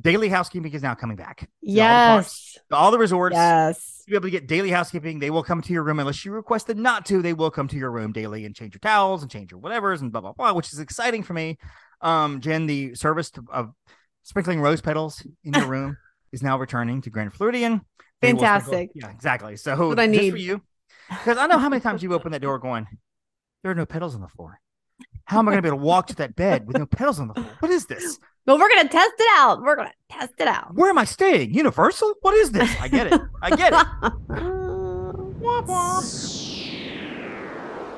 daily housekeeping is now coming back. Yes. All the, all the resorts, Yes. to be able to get daily housekeeping. They will come to your room unless you requested not to. They will come to your room daily and change your towels and change your whatevers and blah blah blah, which is exciting for me. Um, Jenn, the service to, of sprinkling rose petals in your room is now returning to Grand Floridian. They Fantastic. Yeah, exactly. So what I just need. for you, because I know how many times you open that door going, there are no petals on the floor. How am I going to be able to walk to that bed with no pedals on the floor? What is this? But we're gonna test it out. We're gonna test it out. Where am I staying? Universal? What is this? I get it. I get it.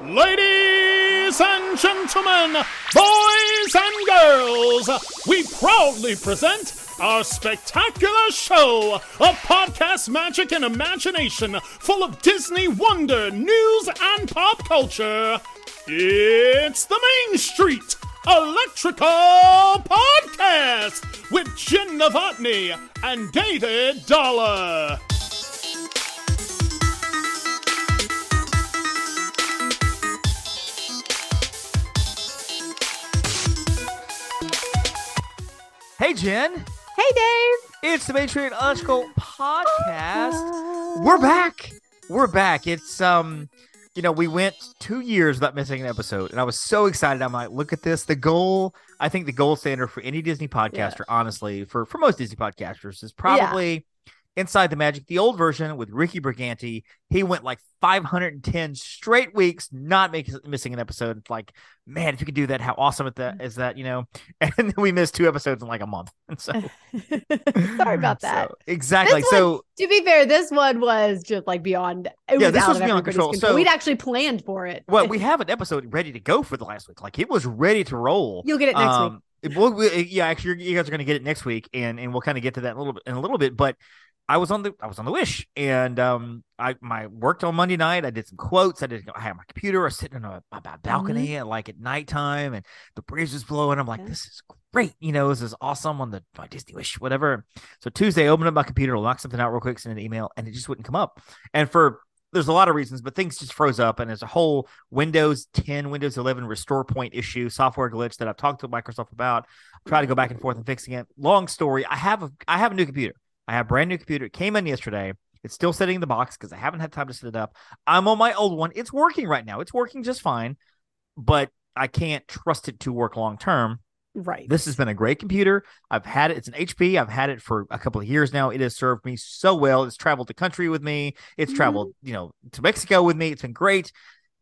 Ladies and gentlemen, boys and girls, we proudly present our spectacular show of podcast magic and imagination full of Disney wonder, news, and pop culture. It's the Main Street Electrical Podcast with Jenn Novotny and David Dollar. Hey, Jenn. Hey, Dave. It's the Main Street Electrical Podcast. We're back. We're back. It's um, you know, we went two years without missing an episode, and I was so excited. I'm like, look at this. The goal, I think, the gold standard for any Disney podcaster, honestly, for for most Disney podcasters, is probably Inside the Magic, the old version with Ricky Brigante. He went like 510 straight weeks, not making missing an episode. It's like, man, if you could do that, how awesome that is that, you know? And then we missed two episodes in like a month. And so Sorry about that. so, exactly. This so To be fair, this one was just like beyond. It Yeah, was this was beyond everybody's control. So- We'd actually planned for it. well, we have an episode ready to go for the last week. Like it was ready to roll. You'll get it next week. um, week. Well, we, yeah, actually, you guys are going to get it next week, and and we'll kind of get to that in a little bit in a little bit. But I was on the I was on the Wish, and um, I my worked on Monday night. I did some quotes. I did. I had my computer. I was sitting on a, my balcony at like at nighttime, and the breeze was blowing. I'm like, Yeah. this is great. You know, this is awesome on the my Disney Wish, whatever. So Tuesday, I opened up my computer, to knock something out real quick, send an email, and it just wouldn't come up. And for there's a lot of reasons, but things just froze up, and there's a whole Windows 10, Windows 11 restore point issue, software glitch that I've talked to Microsoft about. Try to go back and forth and fixing it. Long story. I have a I have a new computer. I have a brand new computer. It came in yesterday. It's still sitting in the box because I haven't had time to set it up. I'm on my old one. It's working right now. It's working just fine, but I can't trust it to work long term. right. This has been a great computer. I've had it. It's an HP. I've had it for a couple of years now. It has served me so well. It's traveled the country with me. It's Mhm. traveled, you know, to Mexico with me. It's been great.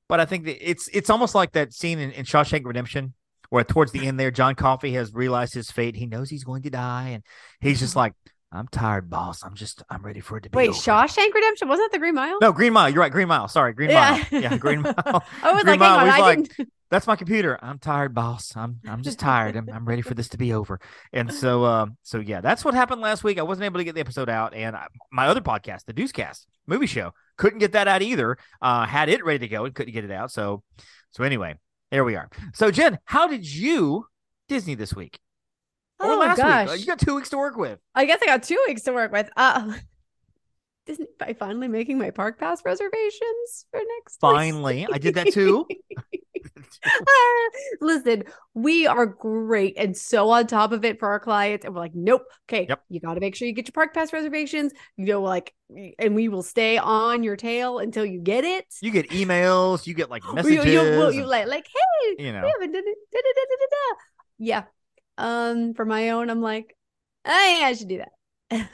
But I think that it's it's almost like that scene in, in Shawshank Redemption where towards the end there, John Coffey has realized his fate. He knows he's going to die, and he's just like, "I'm tired, boss. I'm just I'm ready for it to be." Wait, over." Shawshank Redemption wasn't that the Green Mile? No, Green Mile. You're right. Green Mile. Sorry, Green Yeah. Mile. Yeah, Green Mile. I was Green like, Mile, on, I like, didn't. that's my computer. I'm tired, boss. I'm I'm just tired. I'm, I'm ready for this to be over. And so um so yeah, that's what happened last week. I wasn't able to get the episode out, and I, my other podcast, the Deucecast movie show, couldn't get that out either. Uh, had it ready to go and couldn't get it out. So so anyway, there we are. So Jenn, how did you Disney this week or Oh last gosh, week? Uh, You got two weeks to work with. I guess I got two weeks to work with. Uh, Disney by finally making my park pass reservations for next. week. Finally, I did that too. Listen, we are great and so on top of it for our clients. And we're like, nope. Okay. Yep. You got to make sure you get your park pass reservations. You know, like, and we will stay on your tail until you get it. You get emails, you get like messages. You, you, will- you like, like, hey, you know. we haven't done it. da, da, da. Yeah. Um, for my own, I'm like, oh yeah, I should do that.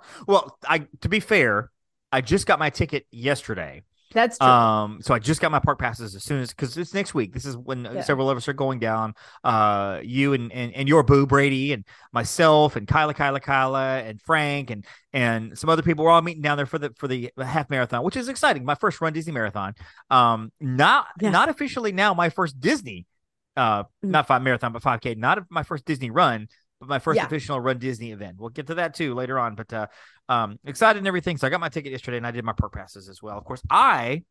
well, I to be fair, I just got my ticket yesterday. That's true. Um, so I just got my park passes as soon as because it's next week. This is when Yeah. several of us are going down. Uh, you and, and and your boo Brady and myself and Kyla, Kyla, Kyla and Frank and and some other people. We're all meeting down there for the for the half marathon, which is exciting. My first run Disney marathon. Um, not Yeah. not officially now my first Disney. Uh, Mm. not five marathon, but five k. Not my first Disney run, but my first Yeah. official run Disney event. We'll get to that too later on. But uh, um, excited and everything. So I got my ticket yesterday, and I did my park passes as well. Of course, I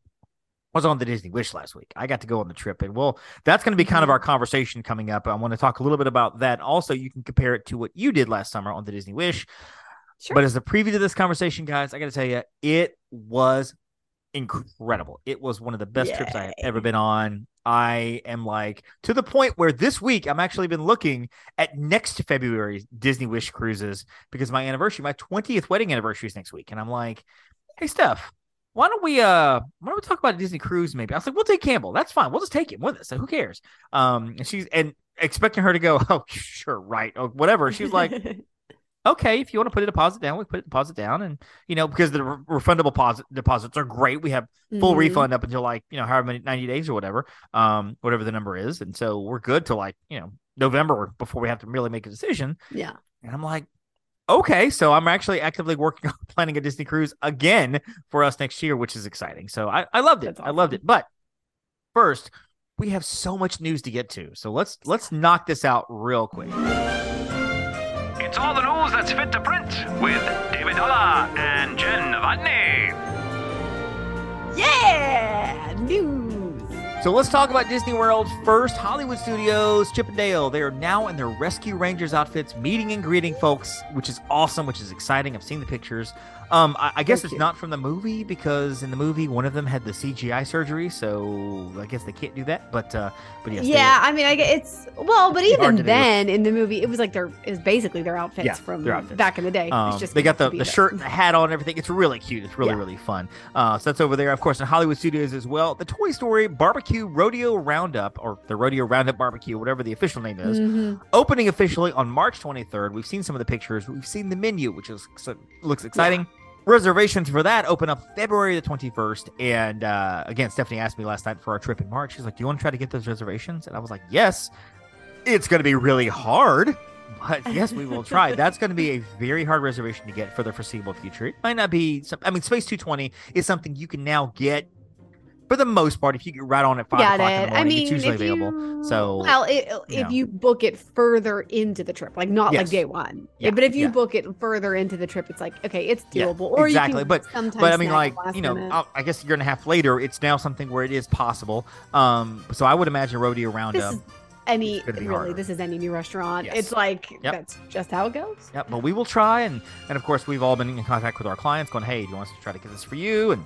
was on the Disney Wish last week. I got to go on the trip, and well, that's going to be kind of Mhm. our conversation coming up. I want to talk a little bit about that. Also, you can compare it to what you did last summer on the Disney Wish. sure. But as a preview to this conversation, guys, I got to tell you, it was incredible. It was one of the best trips I have ever been on. I am like to the point where this week I'm actually been looking at next February Disney Wish cruises because my anniversary, my 20th wedding anniversary is next week. And I'm like, hey Steph, why don't we uh why don't we talk about a Disney cruise maybe? I was like, we'll take Campbell. That's fine. We'll just take him with us. So who cares? Um and she's and expecting her to go, oh sure, right, or whatever. She's like, okay, if you want to put a deposit down, we put a deposit down, and you know because the re- refundable deposit deposits are great. We have full Mhm. refund up until like you know however many ninety days or whatever, um, whatever the number is, and so we're good to like you know November before we have to really make a decision. Yeah. And I'm like, okay, so I'm actually actively working on planning a Disney cruise again for us next year, which is exciting. So I, I loved it. That's I loved it. But first, we have so much news to get to. So let's let's knock this out real quick. It's all the news that's fit to print with David Dollar and Jenn Novotny. Yeah. News. So let's talk about Disney World first. Hollywood Studios, Chip and Dale, they are now in their Rescue Rangers outfits, meeting and greeting folks, which is awesome, which is exciting. I've seen the pictures. Um, I, I guess Thank it's you. not from the movie because in the movie one of them had the CGI surgery, so I guess they can't do that. But uh, but yes, they- yeah, I mean, I get it's well, but even to do. then in the movie, it was like their it was basically their outfits Yeah, from their outfits. back in the day. Um, it's just they got the, the shirt and the hat on and everything. It's really cute. It's really, Yeah. really fun. Uh, so that's over there, of course, in Hollywood Studios as well. The Toy Story Barbecue Rodeo Roundup, or the Rodeo Roundup Barbecue, whatever the official name is, Mhm. opening officially on March 23rd. We've seen some of the pictures. We've seen the menu, which is looks exciting. Reservations for that open up February the 21st. And uh, again, Stephanie asked me last night for our trip in March. She's like, Do you want to try to get those reservations? And I was like, Yes. It's going to be really hard, but yes, we will try. That's going to be a very hard reservation to get for the foreseeable future. It might not be, some, I mean, Space 220 is something you can now get for the most part if you get right on at 5 Got o'clock in the morning. I mean, it's usually if available. you- So, well, it, you if know. you book it further into the trip, like not Yes. like day one, Yeah, but if you yeah. book it further into the trip, it's like okay, it's Yeah, doable. or exactly, you can but- sometimes but I mean, like you know, I guess a year and a half later, it's now something where it is possible. Um, so I would imagine rodeo roundup. is any really. harder. This is any new restaurant. Yes. It's like Yep. that's just how it goes. Yep, but we will try, and and of course we've all been in contact with our clients, going, "Hey, do you want us to try to get this for you?" And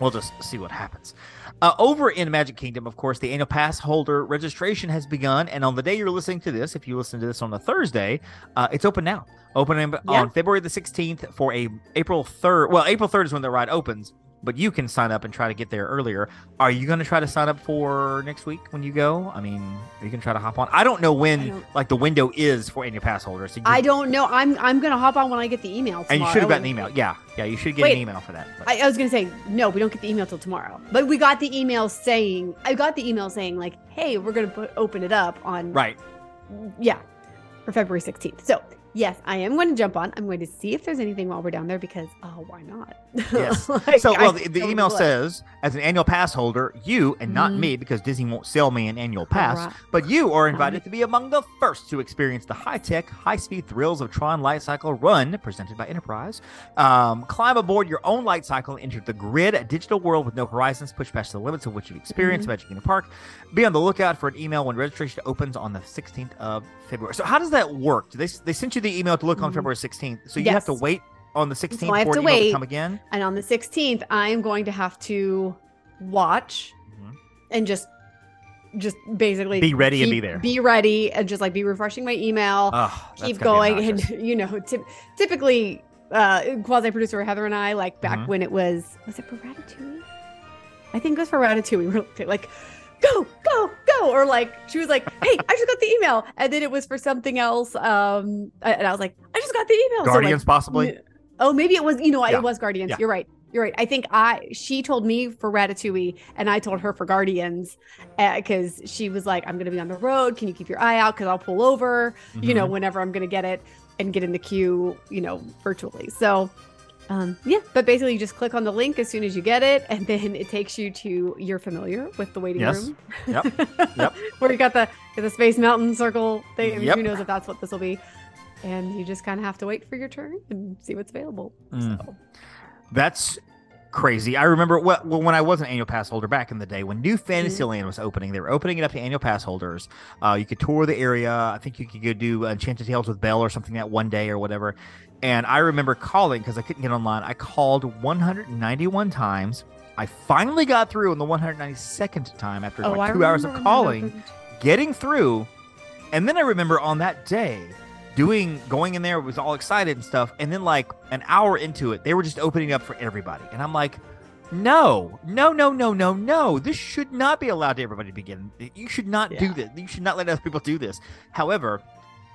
we'll just see what happens. Uh, over in Magic Kingdom, of course, the annual pass holder registration has begun, and on the day you're listening to this, if you listen to this on a Thursday, uh, it's open now. Opening Yeah. on February the 16th for a April 3rd. Well, April 3rd is when the ride opens, but you can sign up and try to get there earlier. Are you going to try to sign up for next week when you go? I mean, are you can try to hop on? I don't know when don't- like the window is for annual pass holders. So I don't know. I'm I'm gonna hop on when I get the email. Tomorrow. and you should have gotten an email. Yeah, yeah, you should get Wait. an email for that. I, I was gonna say no, we don't get the email till tomorrow. But we got the email saying I got the email saying like, hey, we're gonna open it up on right. yeah for February 16th. So yes, I am going to jump on. I'm going to see if there's anything while we're down there because oh, why not? Yes. Like, So, I well, the, the email says, as an annual pass holder, you and not Mhm. me, because Disney won't sell me an annual pass, Right. but you are invited to be among the first to experience the high-tech, high-speed thrills of Tron Light Cycle Run, presented by Enterprise. Um, climb aboard your own light cycle, and enter the grid, a digital world with no horizons, push past the limits of what you've experienced Mm-hmm. Magic Kingdom Park. Be on the lookout for an email when registration opens on the 16th of February. So, how does that work? Do they they sent you the email to look on Mhm. February 16th, so you have to wait on the 16th I have for to email to come again. And on the 16th, I am going to have to watch Mhm. and just just basically Be ready and be there. Be ready and just like be refreshing my email. Oh, keep going and you know typ- typically uh quasi producer heather and i like back Mhm. when it was was it for ratatouille i think it was for ratatouille we were like go go go or like she was like hey i just got the email and then it was for something else um and i was like i just got the email So, like, Guardians, possibly. oh maybe it was you know Yeah. it was guardians Yeah. you're right you're right i think i she told me for ratatouille and i told her for guardians because she was like i'm gonna be on the road can you keep your eye out because i'll pull over you know, Mhm. whenever I'm gonna get it and get in the queue, you know, virtually. So um yeah, but basically you just click on the link as soon as you get it, and then it takes you to you're familiar with the waiting Yes. room. Yep. Yep. Where you got the the space mountain circle thing. I mean, Yep. who knows if that's what this will be. And you just kind of have to wait for your turn and see what's available. Mm. So That's crazy. I remember well, when I was an annual pass holder back in the day when New Fantasyland was opening. They were opening it up to annual pass holders. Uh, you could tour the area. I think you could go do Enchanted Tales with Belle or something that one day or whatever. And I remember calling because I couldn't get online. I called 191 times I finally got through on the 192nd time after Oh, like two hours of remember when that calling, getting through. And then I remember on that day doing going in there was all excited and stuff. And then like an hour into it, they were just opening up for everybody. And I'm like, no, no, no, no, no, no. This should not be allowed to everybody to begin. You should not do this. You should not let other people do this. However,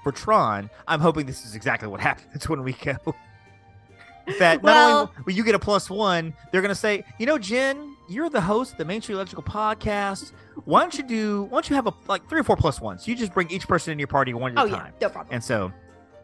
for Tron, I'm hoping this is exactly what happens when we go. that not Well- only will you get a plus one, they're gonna say, you know, Jenn, you're the host of the Main Street Electrical Podcast. Why don't you do? Why don't you have a like three or four plus ones? You just bring each person in your party one at Oh a yeah, time. no problem. And so,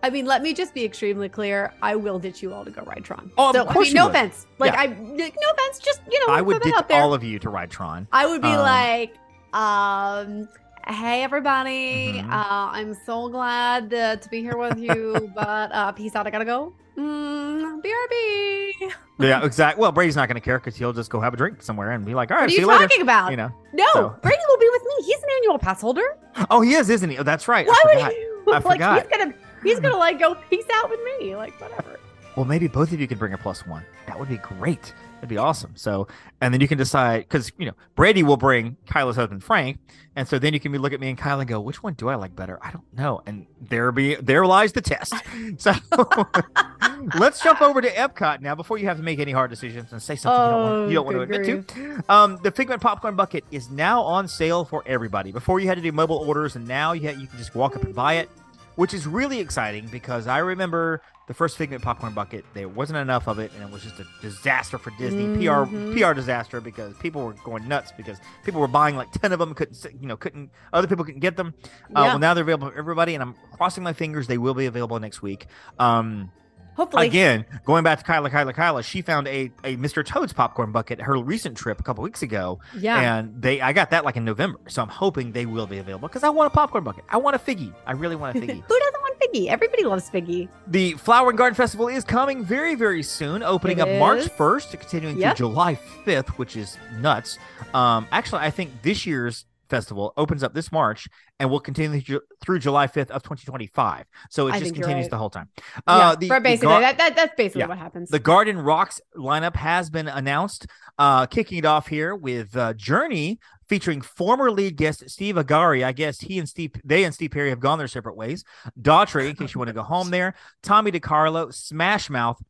I mean, let me just be extremely clear. I will ditch you all to go ride Tron. Oh, of so, I course mean, you no would. offense. Like Yeah. I, like, no offense. Just you know, I would ditch all of you to ride Tron. I would be Um, like, um, hey everybody, Mhm. uh, I'm so glad uh, to be here with you, but uh, peace out. I gotta go. Mm, BRB. yeah, exactly. Well, Brady's not gonna care because he'll just go have a drink somewhere and be like, all right, What are see you later. talking about? You know. no, so- Brady will be with me. He's an annual pass holder. Oh, he is, isn't he? Oh, that's right. I Why forgot. would you? I like forgot. he's gonna he's gonna like go peace out with me. Like whatever. Well, maybe both of you could bring a plus one. That would be great. That'd be awesome. So, and then you can decide because you know Brady will bring Kyla's husband Frank, and so then you can be look at me and Kyla and go, which one do I like better? I don't know. And there be there lies the test. So let's jump over to Epcot now before you have to make any hard decisions and say something you don't want, you don't want to Oh, good admit to. Um, the Figment Popcorn Bucket is now on sale for everybody. Before you had to do mobile orders, and now you you can just walk up and buy it, which is really exciting because I remember the first Figment Popcorn Bucket. There wasn't enough of it, and it was just a disaster for Disney. Mhm. PR PR disaster because people were going nuts because people were buying like ten of them, couldn't you know couldn't other people couldn't get them. Uh, Yeah. Well, now they're available for everybody, and I'm crossing my fingers they will be available next week. Um, Hopefully. Again, going back to Kyla, Kyla, Kyla, she found a, a Mr. Toad's popcorn bucket her recent trip a couple weeks ago, Yeah. and they I got that like in November, so I'm hoping they will be available because I want a popcorn bucket. I want a figgy. I really want a figgy. Who doesn't want Figgy? Everybody loves Figgy. the Flower and Garden Festival is coming very, very soon, opening It up March 1st, continuing Yep. through July 5th, which is nuts. Um, actually, I think this year's festival opens up this March and will continue through- through July 5th of 2025. So it I just continues right. the whole time. yeah. Uh, the, right, the basically, gar- that, that that's basically Yeah. what happens. the Garden Rocks lineup has been announced, uh, kicking it off here with uh, Journey featuring former lead guest Steve Augeri. I guess he and Steve, they and Steve Perry have gone their separate ways. Daughtry, in case you want to go home there. Tommy DeCarlo, Smash Mouth.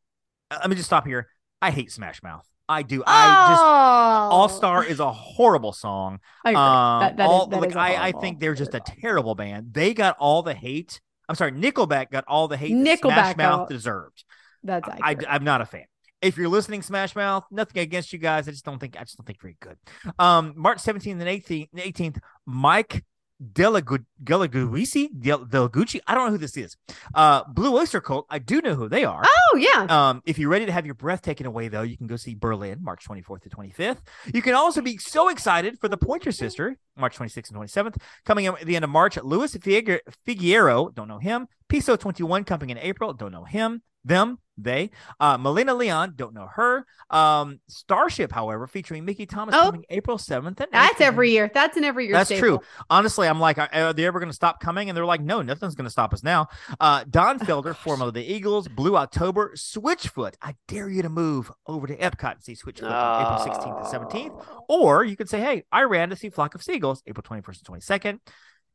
Uh, let me just stop here. I hate Smash Mouth. I do. I just. oh, All Star is a horrible song. I agree. Um, that, that is- all, that like, is I, I horrible- think they're just a terrible band. They got all the hate. I'm sorry, Nickelback got all the hate Nickelback Smash Mouth got- deserved. That's I, accurate. I'm not a fan. If you're listening, Smash Mouth, nothing against you guys. I just don't think I just don't think very good. Um, March 17th and 18th, 18th Mike Delaguisi, Del, Delagucci. I don't know who this is. Uh, Blue Oyster Cult. I do know who they are. oh yeah. Um, if you're ready to have your breath taken away, though, you can go see Berlin, March 24th to 25th. You can also be so excited for the Pointer Sister, March 26th and 27th, coming up at the end of March. Luis Figu- Figueroa, don't know him. Piso 21 coming in April, don't know him. Them, they. Uh, Melina Leon, don't know her. Um, Starship, however, featuring Mickey Thomas Oh. coming April 7th. And That's 8th. every year. That's an every year. That's staple. true. Honestly, I'm like, are they ever going to stop coming? And they're like, no, nothing's going to stop us now. Uh, Don Felder, formerly the Eagles, Blue October, Switchfoot. I dare you to move over to Epcot and see Switchfoot on April 16th and 17th. Or you could say, hey, I ran to see Flock of Seagulls, April 21st and 22nd.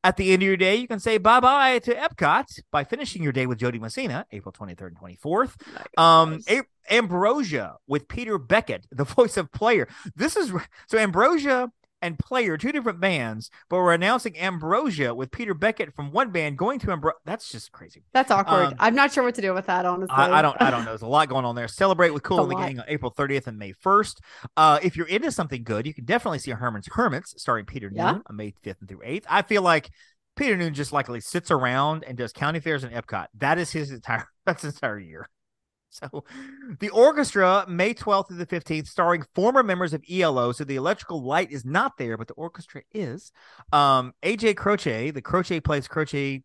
At the end of your day, you can say bye bye to Epcot by finishing your day with Jo Dee Messina, April 23rd and 24th. Um, A- Ambrosia with Peter Beckett, the voice of Player. This is so Ambrosia and Player, two different bands, but we're announcing Ambrosia with Peter Beckett from one band going to Ambrosia. That's just crazy. That's awkward. Um, I'm not sure what to do with that. Honestly, I, I don't, I don't know. There's a lot going on there. Celebrate with Kool in the. Gang on April 30th and May 1st. Uh, if you're into something good, you can definitely see Herman's Hermits starring Peter Yeah. Noon on May 5th and through 8th. I feel like Peter Noone just likely sits around and does county fairs and Epcot. That is his entire that's his entire year. So the orchestra, May 12th through the 15th, starring former members of ELO. So the electrical light is not there, but the orchestra is. Um, AJ Croce, the Croce plays Croce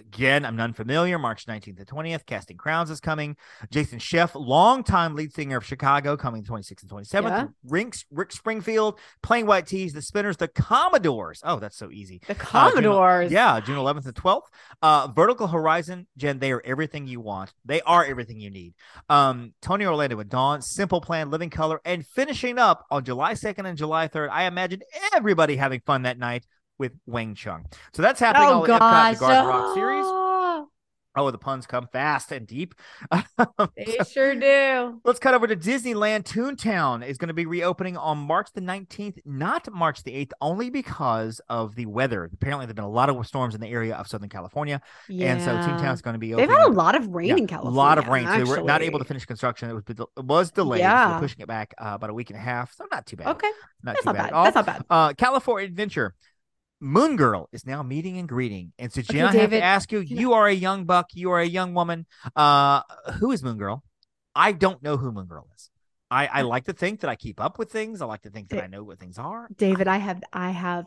Again, I'm none familiar. March 19th to 20th. Casting Crowns is coming. Jason Scheff, longtime lead singer of Chicago, coming 26th and 27th. Yeah. Rick, Rick Springfield, Plain White T's, The Spinners, The Commodores. Oh, that's so easy. The Uh, June- Commodores. yeah, June 11th and 12th. Uh, Vertical Horizon, Jenn, they are everything you want. They are everything you need. Um, Tony Orlando and Dawn, Simple Plan, Living Color, and finishing up on July 2nd and July 3rd. I imagine everybody having fun that night with Wang Chung. So that's happening Oh all Epcot, the Garden Rock series. Oh, the puns come fast and deep. They sure do. Let's cut over to Disneyland. Toontown is going to be reopening on March the 19th, not March the 8th, only because of the weather. Apparently, there have been a lot of storms in the area of Southern California. Yeah. And so Toontown is going to be They've had a lot of rain yeah, in California. A lot of rain. So they were not able to finish construction. It was it was delayed. So Yeah. they're pushing it back uh, about a week and a half. So not too bad. Okay, Not that's too not bad. bad. at all. That's not bad. Uh, California Adventure. Moon Girl is now meeting and greeting. And so, Jenn, I have to ask you, you are a young buck, you are a young woman. Uh, who is Moon Girl? I don't know who Moon Girl is. I, I like to think that I keep up with things. I like to think that I know what things are. David, I have I have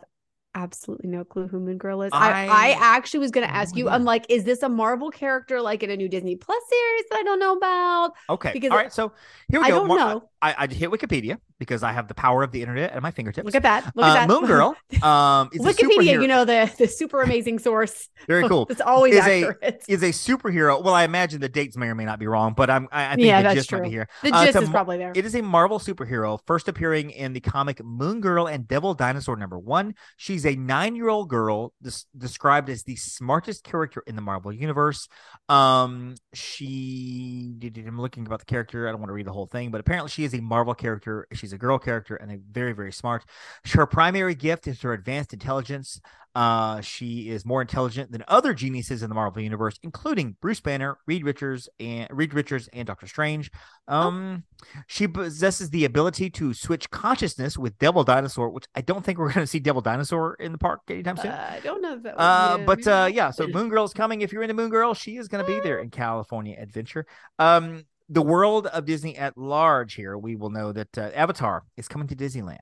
absolutely no clue who Moon Girl is. I, I I- actually was gonna ask you, I'm like, is this a Marvel character like in a new Disney Plus series that I don't know about? Okay. Because All right. So here we I go. don't know. I, I hit Wikipedia because I have the power of the internet at my fingertips. Look at that. Look uh, at that. Moon Girl um, Wikipedia, you know, the the super amazing source. Very cool. It's always Is a- is a superhero. Well, I imagine the dates may or may not be wrong, but I'm I, I think Yeah, the gist might be true. here. the uh, gist is probably there. It is a Marvel superhero, first appearing in the comic Moon Girl and Devil Dinosaur number one. She's a nine-year-old girl des- described as the smartest character in the Marvel universe. Um, she I'm looking about the character. I don't want to read the whole thing, but apparently she is a Marvel character. She's a girl character and a very, very smart. Her primary gift is her advanced intelligence. Uh, she is more intelligent than other geniuses in the Marvel universe, including Bruce Banner, Reed Richards, and Reed Richards and Doctor Strange. Um, she possesses the ability to switch consciousness with Devil Dinosaur, which I don't think we're going to see Devil Dinosaur in the park anytime soon. Uh, I don't know if that. Uh, yeah, but maybe uh, yeah, so Moon Girl's coming. If you're into Moon Girl, she is going to be there in California Adventure. Um, the world of Disney at large here, we will know that uh, Avatar is coming to Disneyland.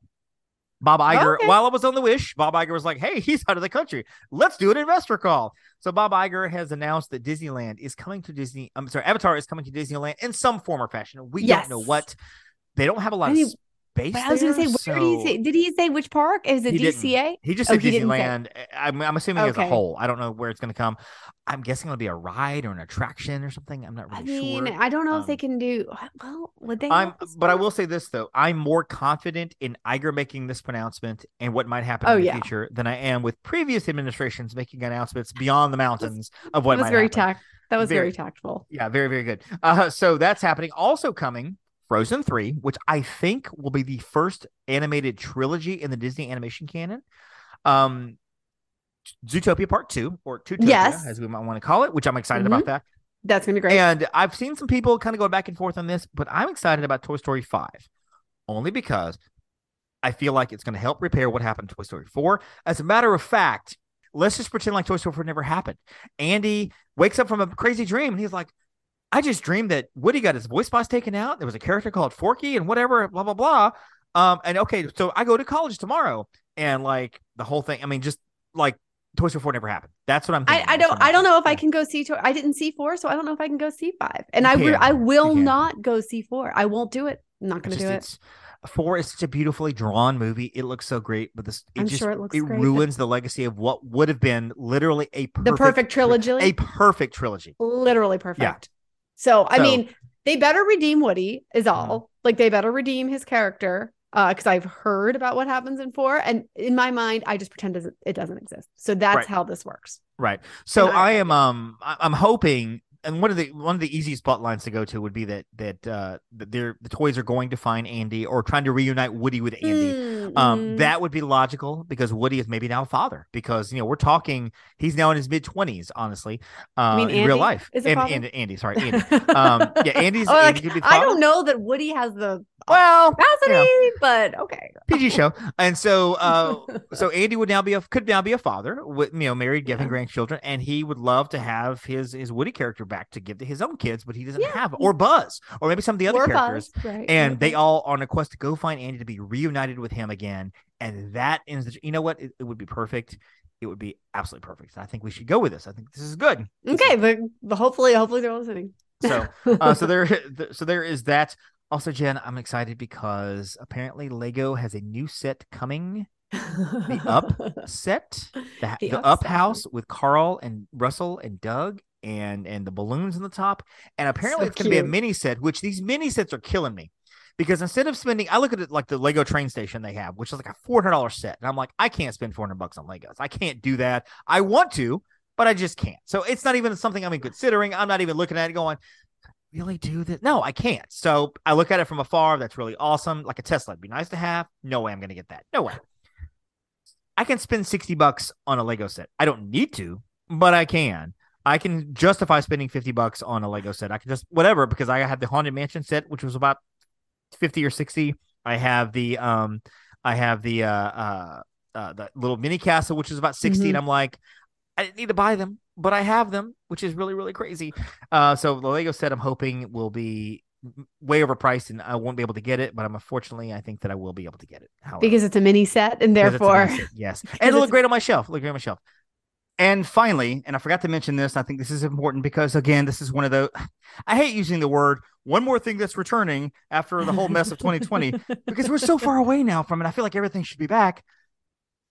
Bob Iger, Okay. while I was on the Wish, Bob Iger was like, "Hey, he's out of the country. Let's do an investor call." So Bob Iger has announced that Disneyland is coming to Disney. I'm sorry, Avatar is coming to Disneyland in some form or fashion. We Yes. don't know what. They don't have a lot I of But I was going to say, where did he say? Did he say which park? Is it He didn't. DCA? He just Oh, said he didn't say. Disneyland. I'm, I'm assuming as a Okay. whole. I don't know where it's going to come. I'm guessing it'll be a ride or an attraction or something. I'm not really I mean, sure. I don't know if they Um, can do well. Would they? I'm, but I will say this though: I'm more confident in Iger making this pronouncement and what might happen Oh, in the yeah. future than I am with previous administrations making announcements beyond the mountains of what That was might very happen. tact. That was very, Very- tactful. Yeah, very, very good. Uh, so that's happening. Also coming, Frozen 3, which I think will be the first animated trilogy in the Disney animation canon. Um, Zootopia Part 2, or Tutopia, Yes. as we might want to call it, which I'm excited Mhm. about that. That's gonna be great. And I've seen some people kind of go back and forth on this, but I'm excited about Toy Story 5 only because I feel like it's going to help repair what happened to Toy Story 4. As a matter of fact, let's just pretend like Toy Story 4 never happened. Andy wakes up from a crazy dream and he's like, I just dreamed that Woody got his voice box taken out. There was a character called Forky and whatever, blah, blah, blah. Um, and okay, so I go to college tomorrow. And like the whole thing, I mean, just like Toy Story 4 never happened. That's what I'm I, thinking. I don't I'm don't know if I can go see tour. I didn't see four, so I don't know if I can go see five. And You I will. I will not go see four. I won't do it. I'm not gonna just- do it. it's- Four is such a beautifully drawn movie. It looks so great, but this it I'm just sure it looks it great, ruins the legacy of what would have been literally a perfect, The perfect trilogy. a perfect trilogy. literally perfect. So I So- mean, they better redeem Woody is Mhm. all. Like they better redeem his character. Uh, because I've heard about what happens in four, and in my mind, I just pretend doesn't it doesn't exist. So that's Right. how this works. Right. So I- I am um I'm hoping and one of the one of the easiest plot lines to go to would be that that uh that they're the toys are going to find Andy or trying to reunite Woody with Andy. Um, mhm. that would be logical because Woody is maybe now a father because you know we're talking he's now in his mid twenties, honestly, uh, mean in real life. is and, and Andy, sorry, Andy. um, yeah, Andy's, Oh, like, Andy could be I don't know that Woody has the Well, capacity, but okay. PG show, and so uh, so Andy would now be a could now be a father with you know married, giving Yeah. grandchildren, and he would love to have his his Woody character back to give to his own kids, but he doesn't Yeah. have or Buzz or maybe some of the other Or characters. Buzz, right? and they all are on a quest to go find Andy to be reunited with him again. And that is the, you know what? It, it would be perfect. it would be absolutely perfect. I think we should go with this. I think this is good. Okay, but, but hopefully, hopefully they're listening. So, uh, so there, so there is that. Also, Jenn, I'm excited because apparently Lego has a new set coming. The Up set, the, The the, Up Up, house with Carl and Russell and Doug and and the balloons on the top. And apparently So it's going to be a mini set, which these mini sets are killing me because instead of spending, I look at it like the Lego train station they have, which is like a four hundred dollars set, and I'm like, I can't spend four hundred bucks on Legos. I can't do that. I want to, but I just can't. So it's not even something I'm even considering. I'm not even looking at it going. Really do this? No, I can't. So I look at it from afar. That's really awesome. Like a Tesla, it'd be nice to have. No way I'm going to get that. No way. I can spend 60 bucks on a Lego set. I don't need to, but I can. I can justify spending 50 bucks on a Lego set. I can just whatever because I have the Haunted Mansion set, which was about 50 or 60. I have the um I have the uh uh, uh the little mini castle, which is about 60. Mhm. And I'm like, I didn't need to buy them, but I have them, which is really, really crazy. Uh so the Lego set I'm hoping will be way overpriced and I won't be able to get it, but I'm unfortunately I think that I will be able to get it. However. because it's a mini set, and Because it's a therefore, set, yes, and it'll look great on my shelf. Look great on my shelf. And finally, and I forgot to mention this, I think this is important because again, this is one of the I hate using the word one more thing that's returning after the whole mess of 2020 because we're so far away now from it. I feel like everything should be back.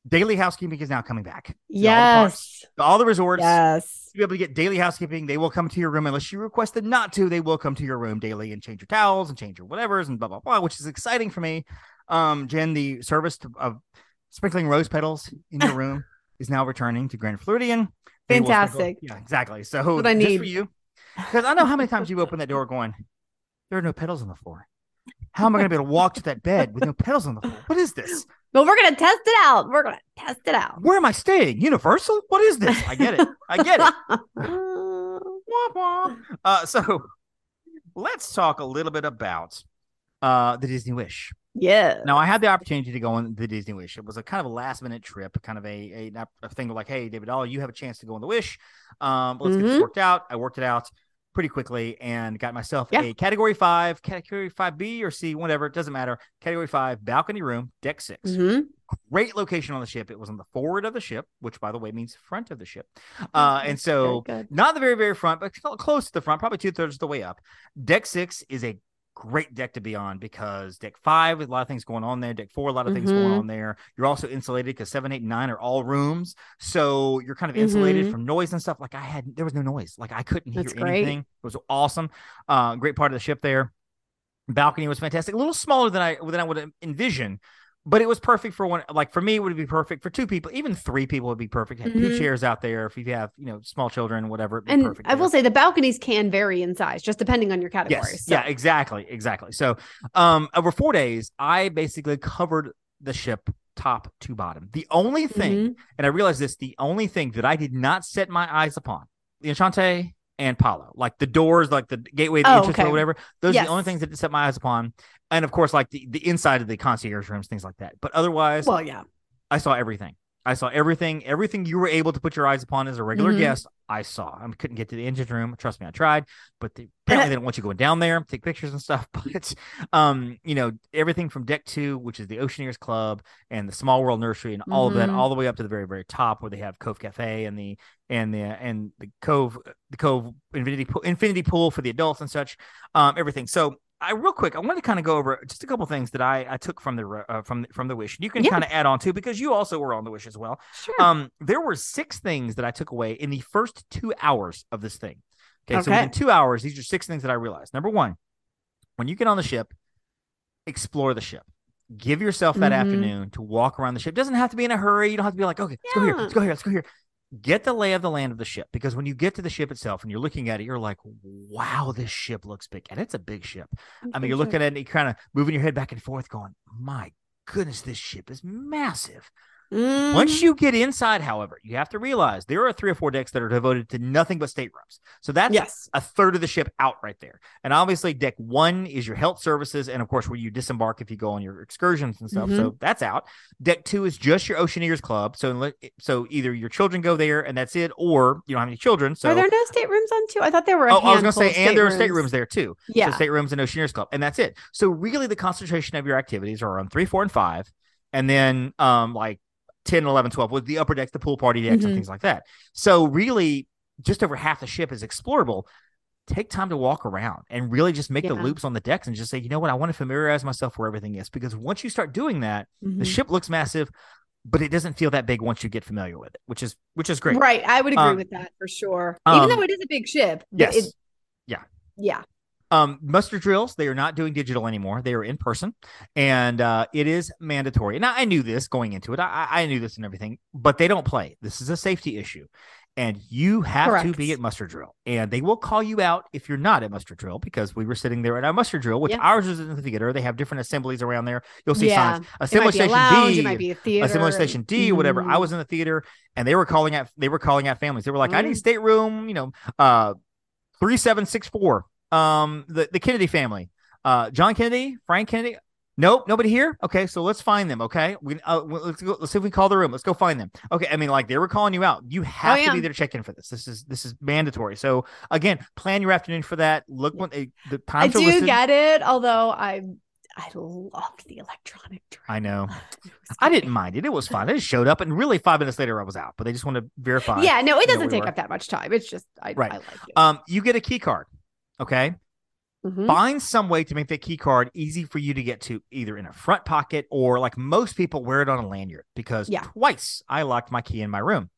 Daily housekeeping is now coming back. To all the yes, all the resorts. yes, To be able to get daily housekeeping, they will come to your room unless you requested not to. They will come to your room daily and change your towels and change your whatevers and blah blah blah, which is exciting for me. Um, Jenn, the service to, of sprinkling rose petals in your room is now returning to Grand Floridian. They will sprinkle- Fantastic. Yeah, exactly. So what I just need. for you, because I know how many times you've opened that door going, there are no petals on the floor. How am I going to be able to walk to that bed with no petals on the floor? What is this? But we're gonna test it out. We're gonna test it out. Where am I staying? Universal? What is this? I get it. I get it. Uh, so let's talk a little bit about uh, the Disney Wish. yeah. Now, I had the opportunity to go on the Disney Wish. It was a kind of a last minute trip, kind of a a, a thing like, hey, David all you have a chance to go on the Wish. Um, let's get this Mhm. worked out. I worked it out pretty quickly and got myself Yeah. a Category Five, Category Five B or C, whatever. It doesn't matter. Category Five balcony room, deck 6 Mhm. Great location on the ship. It was on the forward of the ship, which, by the way, means front of the ship. Uh, and so not the very very front, but close to the front, probably two thirds of the way up. Deck six is a great deck to be on because deck five with a lot of things going on there. Deck four, a lot of things going Mhm. on there. You're also insulated because seven, eight, and nine are all rooms, so you're kind of insulated Mhm. from noise and stuff. Like I had, there was no noise. Like I couldn't hear great. anything. It was awesome. Uh, great part of the ship there. Balcony was fantastic. A little smaller than I than I would envision. But it was perfect for one. Like for me, it would be perfect for two people. Even three people would be perfect. Have two chairs out there. If you have, you know, small children, whatever. it'd be And perfect I there. will say the balconies can vary in size, just depending on your category. Yes. So- Yeah, exactly. Exactly. So um over four days, I basically covered the ship top to bottom. The only thing, Mhm. and I realized this, the only thing that I did not set my eyes upon, the Enchante and Palo, like the doors, like the gateway, the Oh, entrance, or whatever. Those are the only things that set my eyes upon. And of course, like the, the inside of the concierge rooms, things like that. But otherwise, Well, yeah. I saw everything. I saw everything. Everything you were able to put your eyes upon as a regular Mhm. guest, I saw. I couldn't get to the engine room. Trust me, I tried. But the, apparently, they don't want you going down there, take pictures and stuff. But, um, you know, everything from deck two, which is the Oceaneers Club and the Small World Nursery, and all of that, Mhm. all the way up to the very, very top, where they have Cove Cafe and the and the and the Cove, the Cove Infinity Pool, Infinity Pool for the adults and such. Um, everything. So. I real quick, I wanted to kind of go over just a couple things that I, I took from the uh, from from the wish. You can Yeah. kind of add on to because you also were on the wish as well. Sure. Um, there were six things that I took away in the first two hours of this thing. Okay, so Okay. within two hours, these are six things that I realized. Number one, when you get on the ship, explore the ship. Give yourself that Mhm. afternoon to walk around the ship. Doesn't have to be in a hurry. You don't have to be like, okay, let's go here, let's go here, let's go here. Get the lay of the land of the ship because when you get to the ship itself and you're looking at it, you're like, wow, this ship looks big. And it's a big ship. I mean, you're looking at it and you kind of moving your head back and forth, going, my goodness, this ship is massive. Mm-hmm. Once you get inside, however, you have to realize there are three or four decks that are devoted to nothing but state rooms. So that's yes. a third of the ship out right there. And obviously, deck one is your health services, and of course, where you disembark if you go on your excursions and stuff. Mm-hmm. So that's out. Deck two is just your Oceaneers Club. So, so either your children go there and that's it, or you don't have any children. So Are there no state rooms on two? I thought there were. A Oh, I was going to say, and there are state rooms there too. Yeah. So staterooms and Oceaneers Club, and that's it. So really, the concentration of your activities are on three, four, and five, and then um like 10, 11, 12 with the upper decks, the pool party decks, and Mhm. things like that. So really, just over half the ship is explorable. Take time to walk around and really just make the loops on the decks and just say, you know what, I want to familiarize myself where everything is. Because once you start doing that, the Mhm. ship looks massive, but it doesn't feel that big once you get familiar with it, which is which is great. Right. I would agree Um, with that for sure. um, Even though it is a big ship. Yes. it- Yeah. yeah. Um, muster drills, they are not doing digital anymore. They are in person, and uh, it is mandatory. Now, I knew this going into it. I, I knew this and everything, but they don't play. This is a safety issue, and you have to be at muster drill. And they will call you out if you're not at muster drill because we were sitting there at our muster drill, which Yeah. ours is in the theater. They have different assemblies around there. You'll see Yeah. signs. Assembly station lounge, D, it might be a theater. assembly station D, whatever. I Mhm. was in the theater, and they were calling out. They were calling out families. They were like, "I need Mm. stateroom," you know, uh, three seven six four. Um, the the Kennedy family, uh, John Kennedy, Frank Kennedy. Nope, nobody here. Okay, so let's find them. Okay, we uh, let's go. Let's see if we call the room. Let's go find them. Okay, I mean, like they were calling you out. You have to Oh, yeah. be there to check in for this. This is this is mandatory. So again, plan your afternoon for that. Look when they, the I times are do listed. get it, although I I loved the electronic. I know. I didn't mind it. It was fine. I just showed up, and really five minutes later, I was out. But they just want to verify. Yeah, no, it doesn't we take up that much time. It's just I, Right. I like it. Um, you get a key card. Okay. Mhm. Find some way to make that key card easy for you to get to, either in a front pocket or like most people wear it on a lanyard. Because Yeah. twice I locked my key in my room.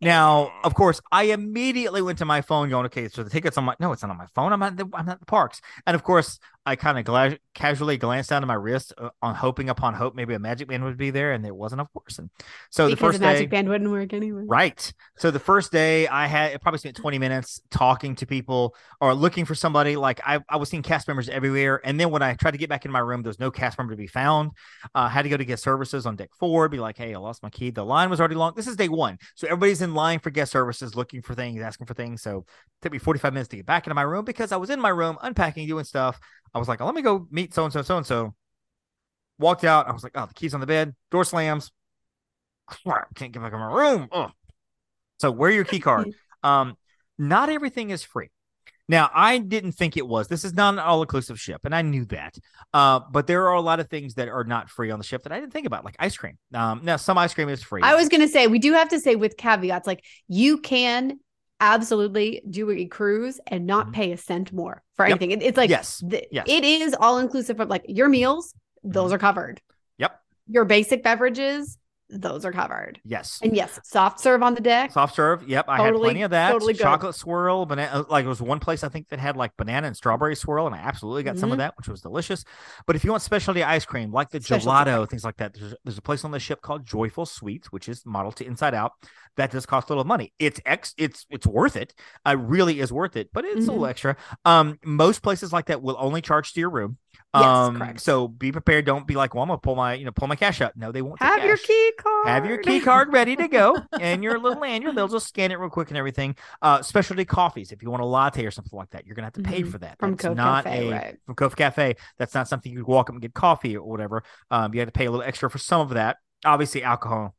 Now, of course, I immediately went to my phone, going, "Okay, so the tickets." I'm like, "No, it's not on my phone. I'm at the I'm at the parks." And of course, I kind of gla- casually glanced down at my wrist, uh, on hoping upon hope maybe a Magic Band would be there, and there wasn't, of course. And so the first the magic day, band wouldn't work anyway. Right. So the first day I had it probably spent 20 minutes talking to people or looking for somebody. Like I, I was seeing cast members everywhere. And then when I tried to get back in my room, there was no cast member to be found. Uh, had to go to guest services on deck four, be like, hey, I lost my key. The line was already long. This is day one. So everybody's in line for guest services, looking for things, asking for things. So it took me 45 minutes to get back into my room because I was in my room unpacking, doing stuff. I was like, oh, let me go meet so and so, so and so. Walked out. I was like, oh, the key's on the bed. Door slams. Can't get back in my room. Ugh. So wear your key card. Um, not everything is free. Now, I didn't think it was. This is not an all-inclusive ship, and I knew that. Uh, but there are a lot of things that are not free on the ship that I didn't think about, like ice cream. Um, now some ice cream is free. I was gonna say we do have to say with caveats, like you can absolutely do a cruise and not Mhm. pay a cent more for Yep. anything. It- it's like Yes. th- Yes. it is all inclusive of like your meals, those Mhm. are covered. Yep. Your basic beverages, those are covered. yes. And yes, soft serve on the deck. Soft serve. Yep, I had Totally- plenty of that. totally good. Chocolate swirl, banana. Like it was one place I think that had like banana and strawberry swirl, and I absolutely got some of Mhm. that, which was delicious. But if you want specialty ice cream, like the Specialty gelato, ice things like that, there's, there's a place on the ship called Joyful Sweets, which is modeled to Inside Out. That does cost a little money. It's ex. It's it's worth it. It really is worth it, but it's a little Mm-hmm. extra. Um, most places like that will only charge to your room. Yes, Um, correct. so be prepared. Don't be like, well, I'm gonna pull my you know pull my cash out. No, they won't. Have your key card. have your key card ready to go and your little lanyard. They'll just scan it real quick and everything. Uh, specialty coffees. If you want a latte or something like that, you're gonna have to pay Mhm. for that. From Cove not Cafe, a right. from Cove Cafe. That's not something you walk up and get coffee or whatever. Um, you have to pay a little extra for some of that. Obviously, alcohol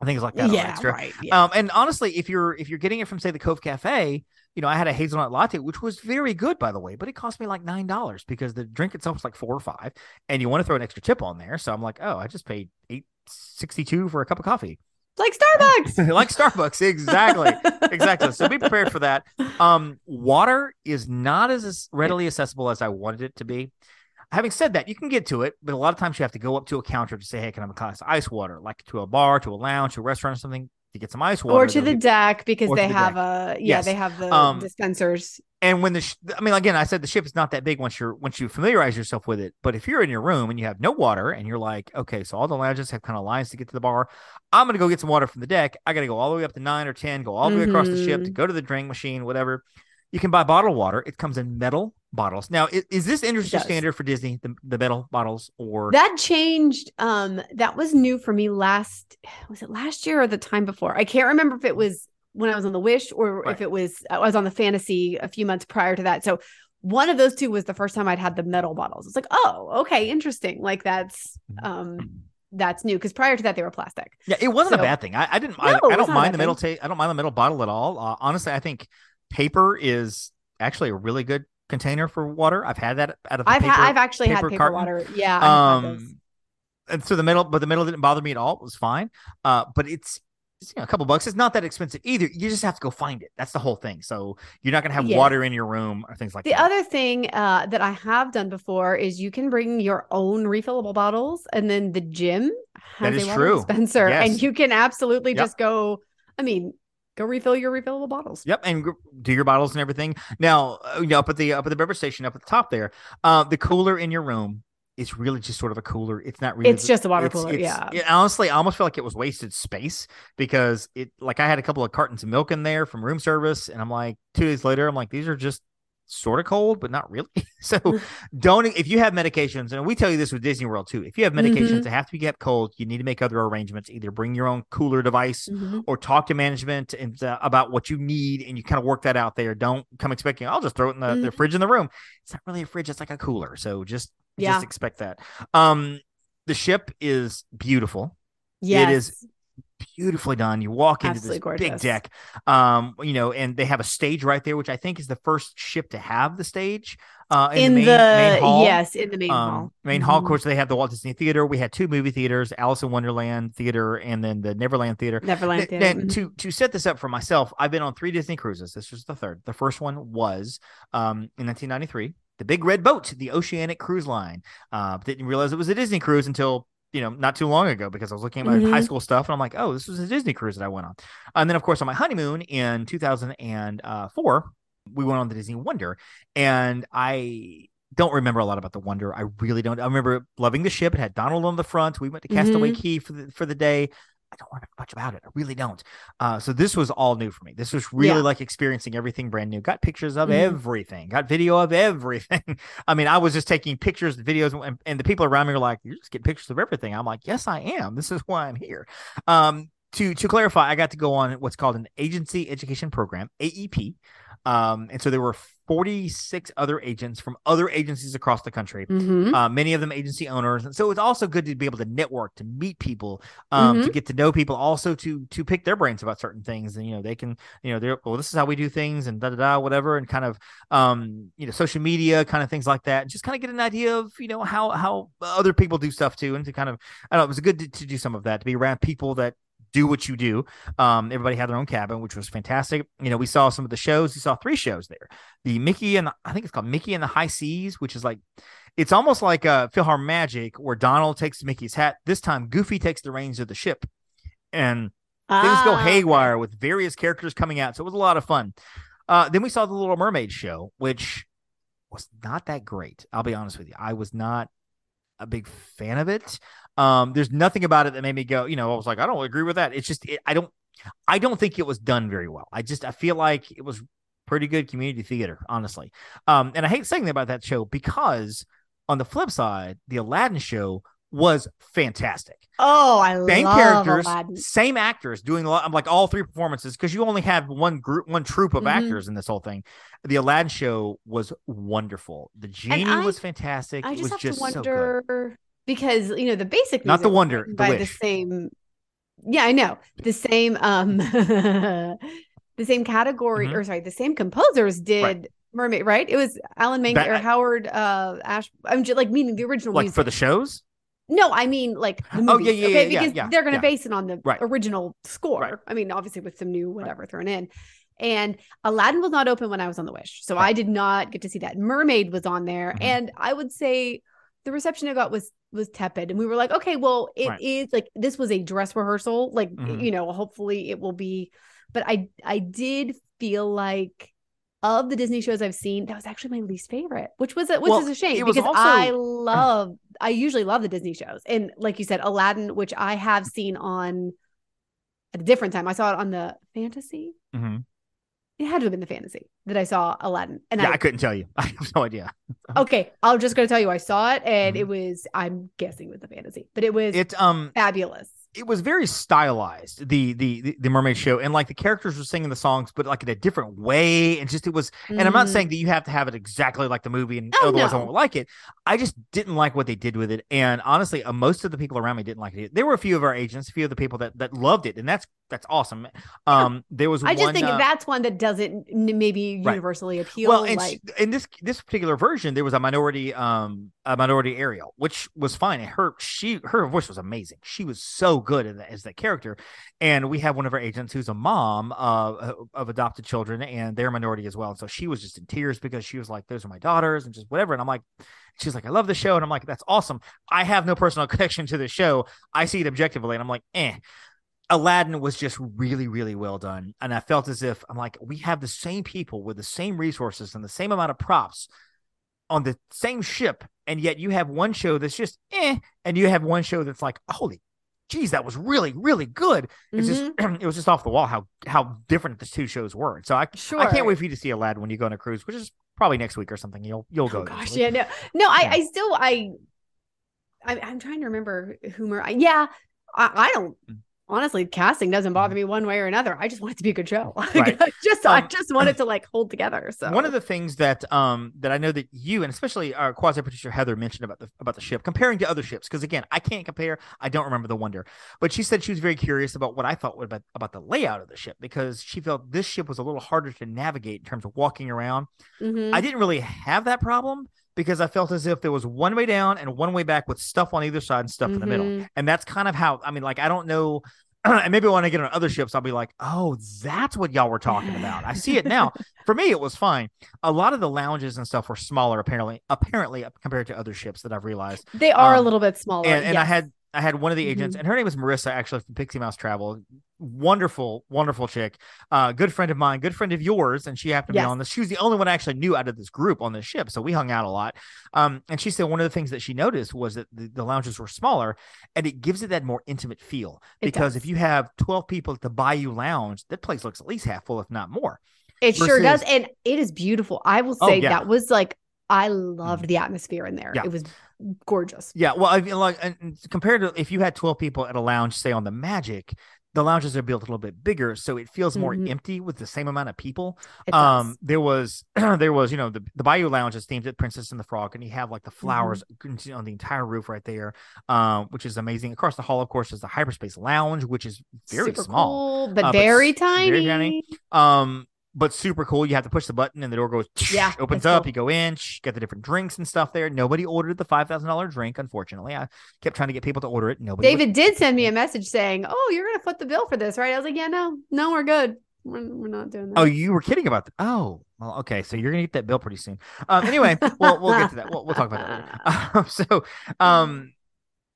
and things like that yeah, extra. right. Yeah. Um, and honestly, if you're if you're getting it from say the Cove Cafe, you know, I had a hazelnut latte, which was very good by the way, but it cost me like nine dollars because the drink itself was like four or five, and you want to throw an extra tip on there. So I'm like, oh, I just paid eight sixty two for a cup of coffee like Starbucks. like Starbucks, exactly, exactly. So be prepared for that. Um, water is not as as readily accessible as I wanted it to be. Having said that, you can get to it, but a lot of times you have to go up to a counter to say, "Hey, can I have a glass of ice water?" Like to a bar, to a lounge, to a restaurant, or something to get some ice water. or to the deck because they the have deck. a yeah Yes. they have the Um, dispensers and when the, sh- I mean, again, I said the ship is not that big once you're once you familiarize yourself with it. But if you're in your room and you have no water, and you're like, okay, so all the lounges have kind of lines to get to the bar, I'm gonna go get some water from the deck. I gotta go all the way up to nine or ten, go all the way across the ship to Mhm. go to the drink machine, whatever. You can buy bottled water. It comes in metal bottles. Now, is, is this industry standard for Disney? The, the metal bottles, or that changed um that was new for me last was it last year or the time before i can't remember if it was when i was on the wish or Right. if it was i was on the fantasy a few months prior to that so one of those two was the first time i'd had the metal bottles it's like oh okay interesting like that's Mhm. um that's new because prior to that they were plastic Yeah, it wasn't a bad thing. I, I didn't. No, I, I don't mind the metal tape. I don't mind the metal bottle at all. Uh, honestly, I think paper is actually a really good container for water. I've had that out of the i've paper. had i've actually had paper paper carton. water yeah I've had those. um, and so the middle, but the middle didn't bother me at all. It was fine. Uh, but it's, it's, you know, a couple bucks. It's not that expensive either. You just have to go find it. That's the whole thing. So you're not gonna have Yeah. water in your room or things like The that. The other thing uh, that I have done before is you can bring your own refillable bottles, and then the gym has That is a water true. dispenser, Yes. and you can absolutely Yep. just go. I mean, go refill your refillable bottles. Yep, and do your bottles and everything. Now, uh, you know, up at the up at the beverage station, up at the top there, uh, the cooler in your room is really just sort of a cooler. It's not really. It's just a water it's- cooler, it's- yeah. honestly, I almost feel like it was wasted space because it, like, I had a couple of cartons of milk in there from room service, and I'm like, two days later, I'm like, these are just sort of cold, but not really. so, don't if you have medications, and we tell you this with Disney World too. If you have medications Mhm. that have to be kept cold, you need to make other arrangements. Either bring your own cooler device Mhm. or talk to management and uh, about what you need and you kind of work that out there don't come expecting i'll just throw it in the, the Mhm. fridge in the room it's not really a fridge it's like a cooler so just Yeah. just expect that um the ship is beautiful Yes. It is beautifully done you walk into this Absolutely big deck um you know and they have a stage right there which i think is the first ship to have the stage uh in, in the the, main, main hall yes in the main um, hall. Main hall, of Mhm. course, they have the Walt Disney Theater. We had two movie theaters, Alice in Wonderland Theater, and then the Neverland Theater. Neverland Th- Theater. then mhm. to to set this up for myself, I've been on three Disney cruises. This was the third. The first one was um, in 1993, the Big Red Boat, the Oceanic Cruise Line. Uh, didn't realize it was a Disney cruise until you know not too long ago because I was looking at my Mhm. high school stuff and I'm like, oh, this was a Disney cruise that I went on. And then of course on my honeymoon in 2004, we went on the Disney Wonder, and I don't remember a lot about the Wonder. I really don't. I remember loving the ship. It had Donald on the front. We went to Castaway Cay for the for the day. I don't remember much about it. I really don't. Uh, so this was all new for me. This was really Yeah. like experiencing everything brand new. Got pictures of Mhm. everything. Got video of everything. I mean, I was just taking pictures, videos, and, and the people around me were like, "You're just getting pictures of everything." I'm like, "Yes, I am. This is why I'm here." Um, to to clarify, I got to go on what's called an agency education program (AEP), um, and so there were 46 other agents from other agencies across the country Mhm. uh, many of them agency owners and so it's also good to be able to network to meet people um, Mm-hmm. to get to know people also to to pick their brains about certain things and you know they can you know they're well this is how we do things and da da da whatever and kind of um you know social media kind of things like that and just kind of get an idea of you know how how other people do stuff too and to kind of I don't know it was good to, to do some of that to be around people that do what you do. Um, everybody had their own cabin, which was fantastic. You know, we saw some of the shows. We saw three shows there. The Mickey and the, I think it's called Mickey and the High Seas, which is like it's almost like uh PhilharMagic where Donald takes Mickey's hat. This time Goofy takes the reins of the ship. And things go Ah, haywire with various characters coming out. So it was a lot of fun. Uh, then we saw the Little Mermaid show, which was not that great. I'll be honest with you. I was not a big fan of it. Um, there's nothing about it that made me go, you know, I was like, I don't agree with that. It's just, it, I don't, I don't think it was done very well. I just, I feel like it was pretty good community theater, honestly. Um, and I hate saying that about that show because on the flip side, the Aladdin show was fantastic Oh, I same love characters, Aladdin. same actors doing a lot. I'm like all three performances because you only have one group, one troupe of Mhm. actors in this whole thing. The Aladdin show was wonderful. The genie I- was fantastic. I it just was have just to so good. wonder because you know the basic Not the wonder, the by the same. Yeah, I know the same. Um, the same category, Mhm. or sorry, the same composers did Mermaid, right? It was Alan Menken or Howard uh Ash. I'm just like meaning the original Like music. for the shows, No, I mean like the Oh, yeah, yeah, okay? yeah, because yeah, they're going to base it on the Right. original score. Right. I mean, obviously with some new whatever thrown in. And Aladdin was not open when I was on the Wish, so I did not get to see that. Mermaid was on there, Mhm. and I would say the reception I got was was tepid. And we were like, okay, well, it is Right. like this was a dress rehearsal, like Mhm. you know, hopefully it will be. But I I did feel like. Of the Disney shows I've seen, that was actually my least favorite, which was a, which Well, is a shame because also- I love I usually love the Disney shows. And like you said, Aladdin, which I have seen on a different time. I saw it on the fantasy. Mhm. It had to have been the fantasy that I saw Aladdin. And yeah, I, I couldn't tell you. I have no idea. okay, I'm just gonna tell you I saw it and Mhm. it was I'm guessing with the fantasy, but it was It um fabulous. it was very stylized the, the the the mermaid show and like the characters were singing the songs but like in a different way and just it was and i'm not Mm. saying that you have to have it exactly like the movie and Oh, otherwise i won't like it i just didn't like what they did with it and honestly uh, most of the people around me didn't like it there were a few of our agents a few of the people that that loved it and that's that's awesome. Um, there was I just one, think uh, that's one that doesn't maybe Right. universally appeal. well, and like, in this this particular version, there was a minority, um, a minority Ariel, which was fine. And her she her voice was amazing. She was so good in that, as that character. And we have one of our agents who's a mom uh, of adopted children, and they're minority as well. And so she was just in tears because she was like, "Those are my daughters," and just whatever. And I'm like, she's like, "I love the show," and I'm like, "That's awesome." I have no personal connection to the show. I see it objectively, and I'm like, "Eh." Aladdin was just really, really well done. And I felt as if I'm like, we have the same people with the same resources and the same amount of props on the same ship. And yet you have one show that's just eh, and you have one show that's like, holy geez, that was really, really good. It's just Mm-hmm. it was just off the wall how how different the two shows were. So I sure. I can't wait for you to see Aladdin when you go on a cruise, which is probably next week or something. You'll you'll go. Oh gosh, yeah, no, no. I, Yeah. I still, I, I, I'm trying to remember Hoomer. I, yeah, I, I don't. Honestly, casting doesn't bother me one way or another. I just want it to be a good show. Right. I just, I Um, just want it to like hold together. So One of the things that um that I know that you and especially our quasi producer Heather mentioned about the about the ship comparing to other ships because again I can't compare I don't remember the Wonder but she said she was very curious about what I thought about about the layout of the ship because she felt this ship was a little harder to navigate in terms of walking around Mhm. I didn't really have that problem because I felt as if there was one way down and one way back with stuff on either side and stuff in the middle Mhm. and that's kind of how I mean like I don't know and maybe when I get on other ships I'll be like oh that's what y'all were talking about I see it now for me it was fine a lot of the lounges and stuff were smaller apparently apparently compared to other ships that I've realized they are a um, little bit smaller. and, and I had I had one of the agents, Mhm. and her name is Marissa, actually from Pixie Mouse Travel. Wonderful, wonderful chick. Uh, good friend of mine, good friend of yours, and she happened to Yes. be on this. She was the only one I actually knew out of this group on this ship, so we hung out a lot. Um, and she said one of the things that she noticed was that the, the lounges were smaller, and it gives it that more intimate feel. Because if you have twelve people at the Bayou Lounge, that place looks at least half full, if not more. It sure does, and it is beautiful. I will Oh, say yeah. that was like I loved the atmosphere in there. Yeah. It was gorgeous. Yeah, well, I mean, like, compared to if you had twelve people at a lounge, say on the Magic, the lounges are built a little bit bigger, so it feels more Mhm. empty with the same amount of people. It um, does. there was there was you know the the Bayou Lounge is themed at Princess and the Frog, and you have like the Mm-hmm. flowers on the entire roof right there, um, which is amazing. Across the hall, of course, is the Hyperspace Lounge, which is very Super small. cool, but uh, very s- tiny. very tiny. Um, but super cool. You have to push the button and the door goes Yeah, opens up. cool. You go in, get the different drinks and stuff there. Nobody ordered the five thousand dollar drink, unfortunately. I kept trying to get people to order it. Nobody. David did send me a message saying, "Oh, you're gonna foot the bill for this, right?" I was like, "Yeah, no, no, we're good. We're, we're not doing that." Oh, you were kidding about that. Oh, well, okay. So you're gonna get that bill pretty soon. Um, anyway, we'll we'll get to that. We'll, we'll talk about that later. Um, so, um,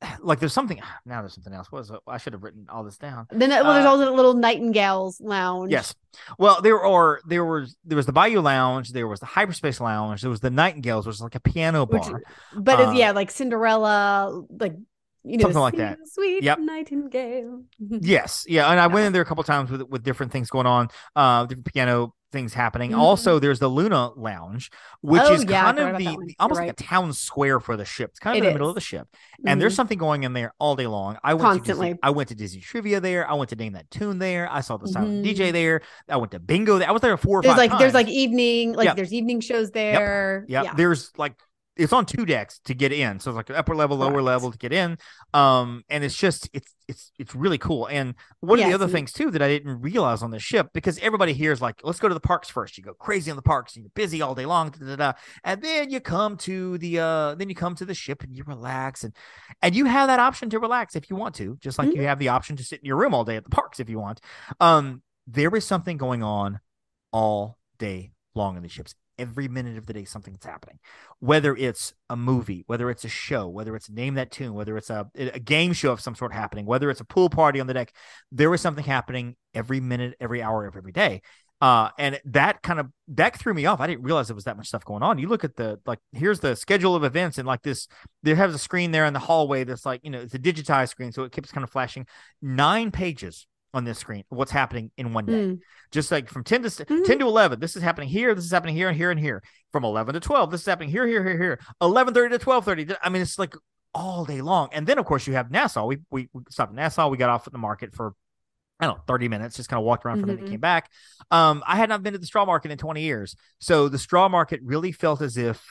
like there's something now. There's something else. What was it? I should have written all this down. Then, well, there's uh, also the little Nightingales Lounge. Yes. Well, there are there was there was the Bayou Lounge, there was the Hyperspace Lounge, there was the Nightingales, which was like a piano Which- bar. but Uh, yeah, like Cinderella, like you know, Something like that. "Sing, Sweet Yep. Nightingale. Yes, yeah, and I went in there a couple times with with different things going on, uh, different piano things happening. Mhm. Also, there's the Luna Lounge, which Oh, is yeah, kind of the, almost You're like a town square for the ship. It's kind of It in the middle of the ship, and there's Mhm. something going in there all day long. I went To Constantly. Disney, I went to Disney trivia there. I went to name that tune there. I saw the silent Mhm. DJ there. I went to bingo there. I was there four or there's five like there's like evening like Yep. there's evening shows there. yeah, Yeah. there's like it's on two decks to get in. So it's like upper level lower Correct. level to get in. Um and it's just it's it's it's really cool. And one of the other things too that i didn't realize on the ship because everybody here is like let's go to the parks first. You go crazy on the parks and you're busy all day long da, da, da, and then you come to the uh then you come to the ship and you relax. And and you have that option to relax if you want to just like Mhm. you have the option to sit in your room all day at the parks if you want. Um there is something going on all day long in the ships every minute of the day something's happening. Whether it's a movie whether it's a show whether it's name that tune whether it's a, a game show of some sort happening whether it's a pool party on the deck there was something happening every minute every hour of every day. Uh and that kind of that threw me off. I didn't realize there was that much stuff going on. You look at the like here's the schedule of events and like this there has a screen there in the hallway that's like you know it's a digitized screen so it keeps kind of flashing. Nine pages on this screen what's happening in one day Mm. just like from 10 to Mhm. 10 to 11 this is happening here this is happening here and here and here from 11 to 12 this is happening here here here here 11:30 to 12:30 i mean it's like all day long and then of course you have nassau we we, we stopped at nassau we got off at the market for I don't know, 30 minutes, just kind of walked around for a minute, came back. Um, I had not been to the straw market in 20 years. So the straw market really felt as if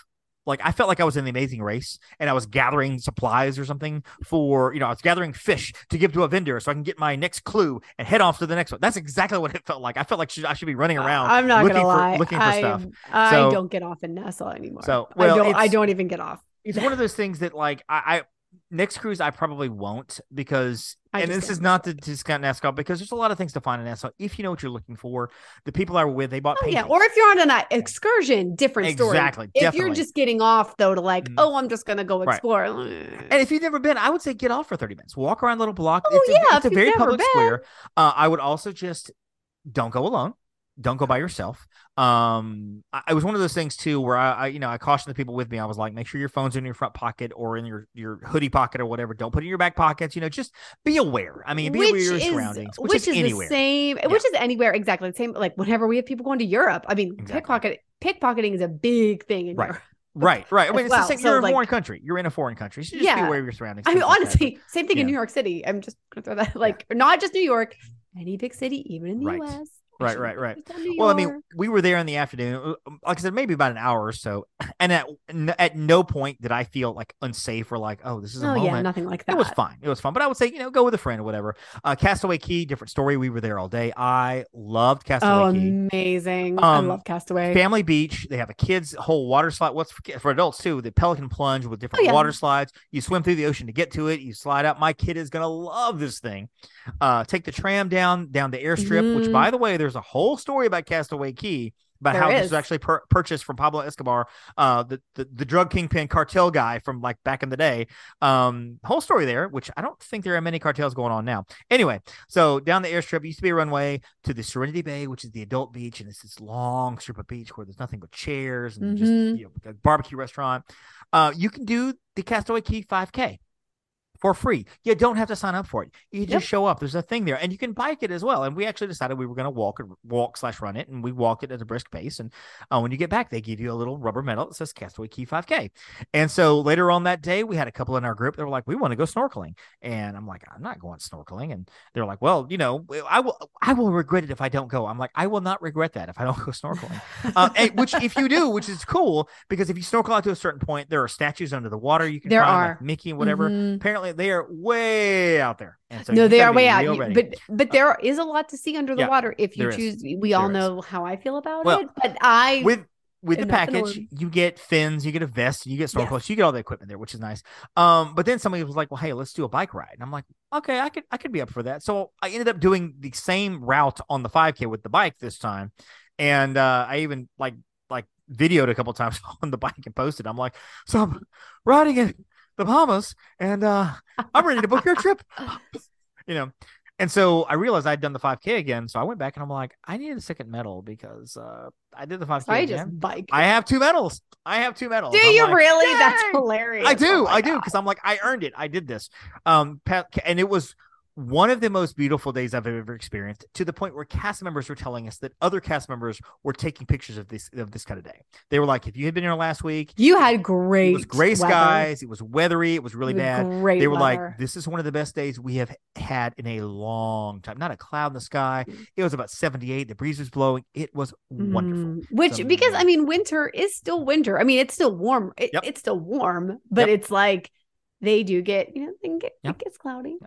like I felt like I was in the Amazing Race and I was gathering supplies or something for you know I was gathering fish to give to a vendor so I can get my next clue and head off to the next one. That's exactly what it felt like. I felt like I should be running around. I'm not looking gonna for, looking for I, stuff. I So- don't get off in Nassau anymore. So, I well, don't. I don't even get off. It's one of those things that like I, Next cruise I probably won't because I and this is not to discount Nassau because there's a lot of things to find in Nassau if you know what you're looking for. The people I were with they bought Oh, yeah. Or if you're on an uh, excursion, different story. Exactly, If definitely. you're just getting off though to like, Mhm. oh, I'm just gonna go Right. explore. And if you've never been, I would say get off for 30 minutes. Walk around a little block. Oh, it's a, yeah, it's if a very public been. square. Uh, I would also just don't go alone. Don't go by yourself. Um, I, it was one of those things too where I, I, you know, I cautioned the people with me. I was like, make sure your phone's in your front pocket or in your your hoodie pocket or whatever. Don't put it in your back pockets. You know, just be aware. I mean, be aware of your surroundings, which, is, anywhere. the same. Which is anywhere exactly the same. Like whenever we have people going to Europe, I mean, Exactly. pickpocket pickpocketing is a big thing in Right. Europe. Right, right. I mean, it's well. the same. So, You're in a foreign country. You're in a foreign country. So just be aware of your surroundings. I mean, things like honestly, same thing in. New York City. I'm just gonna throw that like not just New York, any big city, even in the Right. U.S. Right, right, right. just on New Well, I mean, we were there in the afternoon. uh, Like I said, maybe about an hour or so, and at at no point did I feel like unsafe or like, oh, this is a oh moment. yeah, nothing like that. It was fine. It was fun. But I would say, you know, go with a friend or whatever. Uh, Castaway Cay, different story. We were there all day. I loved Castaway Oh, Key. amazing! I Um, love Castaway. Family Beach. They have a kids whole water slide. What's for, for adults too? The Pelican Plunge with different Oh, yeah. water slides. You swim through the ocean to get to it. You slide out. My kid is gonna love this thing. Uh, take the tram down down the airstrip. Which, Mhm. by the way, there's a whole story about Castaway Cay about There how this was actually pur- purchased from Pablo Escobar, uh, the, the the drug kingpin cartel guy from like back in the day. Um, whole story there, which I don't think there are many cartels going on now. Anyway, so down the airstrip used to be a runway to the Serenity Bay, which is the adult beach, and it's this long strip of beach where there's nothing but chairs and just Mhm. you know, a barbecue restaurant. Uh, you can do the Castaway Cay 5K for free. You don't have to sign up for it. You just Yep. show up. There's a thing there, and you can bike it as well. And we actually decided we were going to walk it, walk slash run it, and we walked it at a brisk pace. And uh, when you get back, they give you a little rubber medal that says Castaway Cay 5K. And so later on that day, we had a couple in our group that were like, "We want to go snorkeling," and I'm like, "I'm not going snorkeling." And they're like, "Well, you know, I will. I will regret it if I don't go." I'm like, "I will not regret that if I don't go snorkeling." uh, and- which if you do, which is cool because if you snorkel out to a certain point, there are statues under the water. You can There find like are. Mickey and whatever. Mhm. Apparently, they are way out there. And so no, they are way out. You- but but there is a lot to see under the Yeah, water if you there is. choose. We all There is. know how I feel about Well, it, but I with with the package, you get fins, you get a vest, you get Yes. snorkels, you get all the equipment there, which is nice. Um, but then somebody was like, "Well, hey, let's do a bike ride," and I'm like, "Okay, I could I could be up for that." So I ended up doing the same route on the 5K with the bike this time, and uh, I even like like videoed a couple times on the bike and posted. I'm like, "So I'm riding in the Bahamas, and uh, I'm ready to book your trip," you know. And so I realized I'd done the 5K again. So I went back and I'm like, I need a second medal because uh, I did the 5K so I again. just bike. I have two medals. I have two medals. do I'm you like, really? That's hilarious. I do. Oh I do because I'm like I earned it. I did this. Um, and it was one of the most beautiful days I've ever experienced. To the point where cast members were telling us that other cast members were taking pictures of this of this kind of day. They were like, if you had been here last week, You had great. it was gray weather. skies. It was weathery. It was really It was bad. They were like, this is one of the best days we have had in a long time. Not a cloud in the sky. It was about 78. The breeze was blowing. It was wonderful. Mm, Which, because. I mean, winter is still winter. I mean, it's still warm. It, Yep. It's still warm, but Yep. it's like they do get, you know, they get, Yep. it gets cloudy.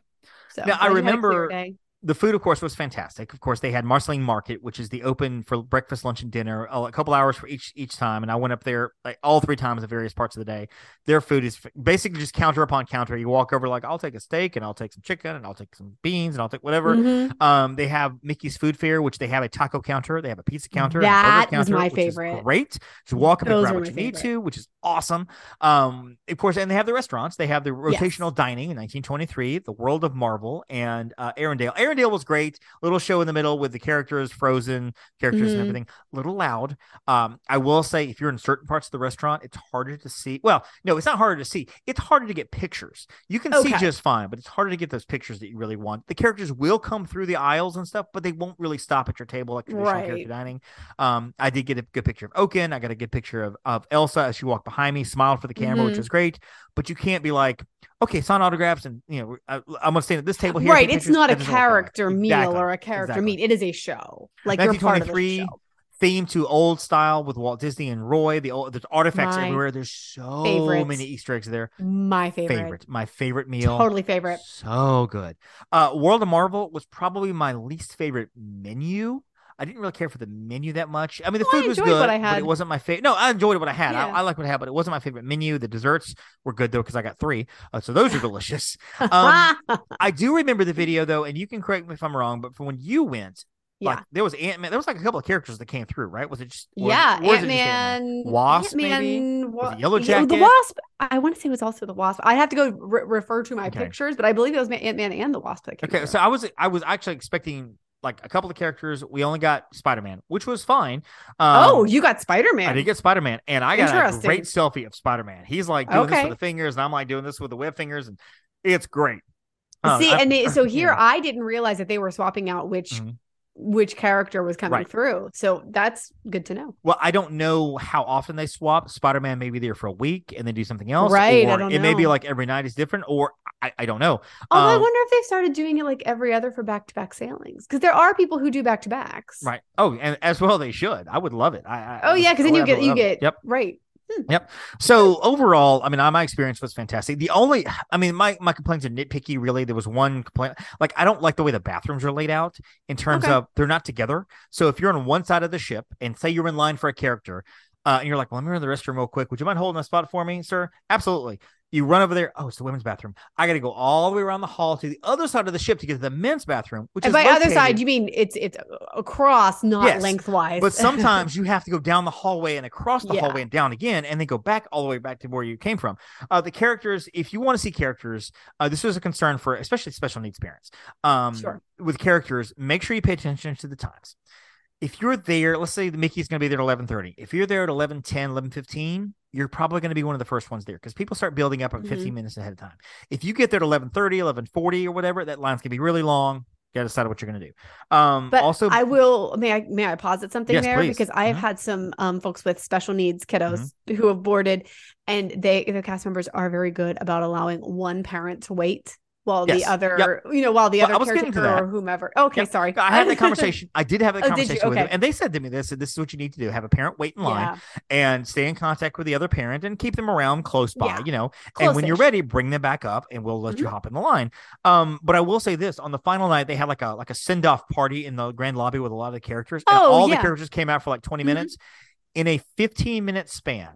So Now, I glad you had a clear remember-. The food, of course, was fantastic. Of course, they had Marceline Market, which is the open for breakfast, lunch, and dinner, a a couple hours for each each time. And I went up there like all three times at various parts of the day. Their food is basically just counter upon counter. You walk over like, I'll take a steak, and I'll take some chicken, and I'll take some beans, and I'll take whatever. Mhm. Um, they have Mickey's Food Fair, which they have a taco counter, they have a pizza counter, That counter, my favorite. great. So walk up and grab what you my need to, which is awesome. Um, of course, and they have the restaurants. They have the rotational dining in 1923, the World of Marvel, and uh, Arendelle. Arendelle was great. Little show in the middle with the characters, Frozen characters, Mhm. and everything. A little loud. Um, I will say, if you're in certain parts of the restaurant, it's harder to see. Well, no, it's not harder to see. It's harder to get pictures. You can see just fine, but it's harder to get those pictures that you really want. The characters will come through the aisles and stuff, but they won't really stop at your table like traditional character dining. Um, I did get a good picture of Oaken. I got a good picture of, of Elsa as she walked behind me, smiled for the camera, which Mhm. was great. But you can't be like, okay, sign autographs, and you know, I, I'm gonna stand at this table here. right. It's pictures." not a That doesn't work that way. character meal Exactly. or a character Exactly. meet. It is a show. Like you're part of the show. theme to old style with Walt Disney and Roy. The old, there's artifacts My everywhere. There's so favorite. many Easter eggs there. My favorite. Favorite, my favorite meal. Totally favorite. So good. Uh, World of Marvel was probably my least favorite menu. I didn't really care for the menu that much. I mean, the I food was good, what I but had. it wasn't my favorite. No, I enjoyed what I had. Yeah. I, I like what I had, but it wasn't my favorite menu. The desserts were good though because I got three, uh, so those are delicious. Um, I do remember the video though, and you can correct me if I'm wrong, but from when you went, yeah. like there was Ant Man. There was like a couple of characters that came through, right? Was it just was- yeah, or was it Ant Ant-Man? Wasp, maybe? Wa- Yellow Yeah, The Wasp. I want to say it was also the Wasp. I have to go re- refer to my Okay. pictures, but I believe it was Ant Man and the Wasp that came. Okay, through. so I was I was actually expecting like a couple of characters. We only got Spider Man, which was fine. Um, oh, you got Spider Man. I did get Spider Man, and I got a great selfie of Spider Man. He's like doing this Okay. with the fingers, and I'm like doing this with the web fingers, and it's great. Uh, See, I- and they, so here. I didn't realize that they were swapping out which Mhm. Which character was coming Right. through. So that's good to know. Well, I don't know how often they swap. Spider Man may be there for a week and then do something else, Right, I don't it may be like every night is different, or I, I don't know. I Um, wonder if they started doing it like every other for back to back sailings because there are people who do back to backs. Right. Oh, and as well they should. I would love it. I, I Oh yeah, because then you get you it. get Yep. right. So overall, I mean, I, my experience was fantastic. The only, I mean, my my complaints are nitpicky. Really, there was one complaint. Like, I don't like the way the bathrooms are laid out in terms Okay. of they're not together. So if you're on one side of the ship and say you're in line for a character, uh, and you're like, "Well, I'm going to the restroom real quick. Would you mind holding a spot for me, sir?" Absolutely. You run over there. Oh, it's the women's bathroom. I got to go all the way around the hall to the other side of the ship to get to the men's bathroom, which And is by other side, you mean it's it's across, not Yes, lengthwise. but sometimes you have to go down the hallway and across the Yeah. hallway and down again, and then go back all the way back to where you came from. Uh, the characters, if you want to see characters, uh, this was a concern for especially special needs parents. Um, Sure. With characters, make sure you pay attention to the times. If you're there, let's say the Mickey's going to be there at 11:30. If you're there at 11:10, 11:15, you're probably going to be one of the first ones there because people start building up at Mhm. 15 minutes ahead of time. If you get there at 11:30, 11:40 or whatever, that line's going to be really long. You got to decide what you're going to do. Um, But also, I will may I may I posit something Yes, there please. because I have Mhm. had some um folks with special needs kiddos Mm-hmm. who have boarded and they the cast members are very good about allowing one parent to wait while the Yes. other you know while the Well, other I was getting to that. or whomever. Okay, Yep. sorry. I had that conversation. I did have that Oh, conversation with them, and they said to me, "This, this is what you need to do: have a parent wait in line yeah. and stay in contact with the other parent, and keep them around close by. Yeah. You know, and when you're ready, bring them back up, and we'll let Mm-hmm. you hop in the line." Um, but I will say this: on the final night, they had like a like a send off party in the grand lobby with a lot of the characters, and Oh, all yeah. the characters came out for like 20 Mhm. minutes in a 15 minute span.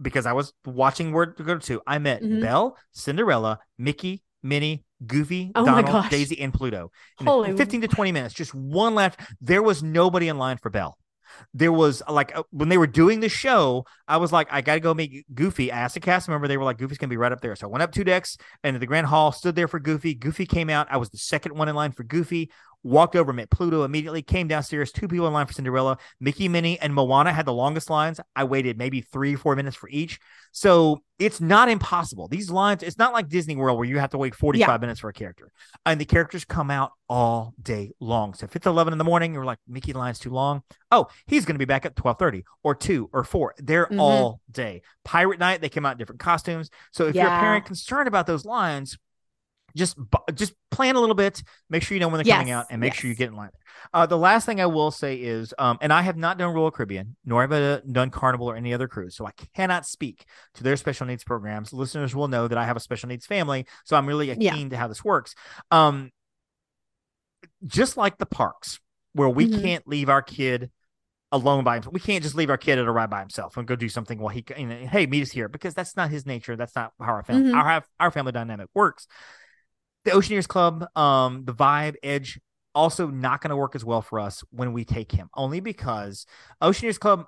Because I was watching where to go to, I met Mhm. Belle, Cinderella, Mickey, Minnie, Goofy, Oh Donald. Daisy, and Pluto. In Holy 15 to 20 minutes, just one left. There was nobody in line for Belle. There was like uh, when they were doing the show, I was like, I gotta go meet Goofy. I asked the cast member, they were like, Goofy's gonna be right up there. So I went up two decks and the grand hall, stood there for Goofy. Goofy came out. I was the second one in line for Goofy. Walked over, met Pluto immediately, came downstairs. Two people in line for Cinderella. Mickey, Minnie, and Moana had the longest lines. I waited maybe three, four minutes for each. So it's not impossible. These lines, it's not like Disney World where you have to wait 45 Yeah. minutes for a character. And the characters come out all day long. So if it's 11 in the morning, you're like, Mickey the line's too long. Oh, he's going to be back at 1230 or 2 or 4. They're Mhm. all day. Pirate Night, they come out in different costumes. So if you're a parent concerned about those lines, just just plan a little bit. Make sure you know when they're coming out, and make sure you get in line. Uh, the last thing I will say is, um, and I have not done Royal Caribbean, nor have I done Carnival or any other cruise, so I cannot speak to their special needs programs. Listeners will know that I have a special needs family, so I'm really Yeah. keen to how this works. Um, just like the parks, where we Mhm. can't leave our kid alone by himself. We can't just leave our kid at a ride by himself and go do something while he, you know, hey, meet us here because that's not his nature. That's not how our family, Mhm. our our family dynamic works. The Oceaneers Club, um, the vibe, edge, also not going to work as well for us when we take him, only because Oceaneers Club.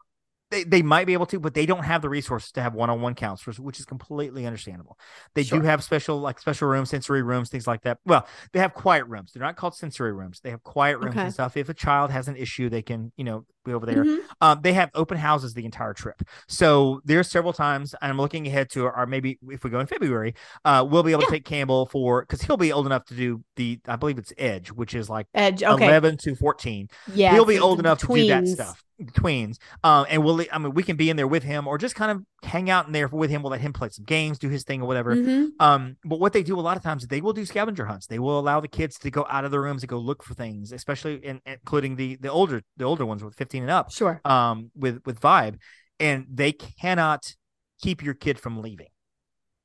They, they might be able to, but they don't have the resources to have one-on-one counselors, which is completely understandable. They Sure. do have special, like special rooms, sensory rooms, things like that. Well, they have quiet rooms. They're not called sensory rooms. They have quiet rooms Okay. and stuff. If a child has an issue, they can, you know, be over there. Mhm. Um, they have open houses the entire trip. So there's several times, I'm looking ahead to, or maybe if we go in February, uh, we'll be able Yeah. to take Campbell for because he'll be old enough to do the, I believe it's Edge, which is like Edge. Okay. 11 to 14. Yeah. he'll be old enough to do that stuff. Tweens. Um, and we'll, I mean, we can be in there with him or just kind of hang out in there with him. We'll let him play some games, do his thing or whatever. Mhm. Um, but what they do a lot of times, they will do scavenger hunts. They will allow the kids to go out of the rooms and go look for things, especially in, including the the older the older ones with 15 13 and up Sure. um with with vibe and they cannot keep your kid from leaving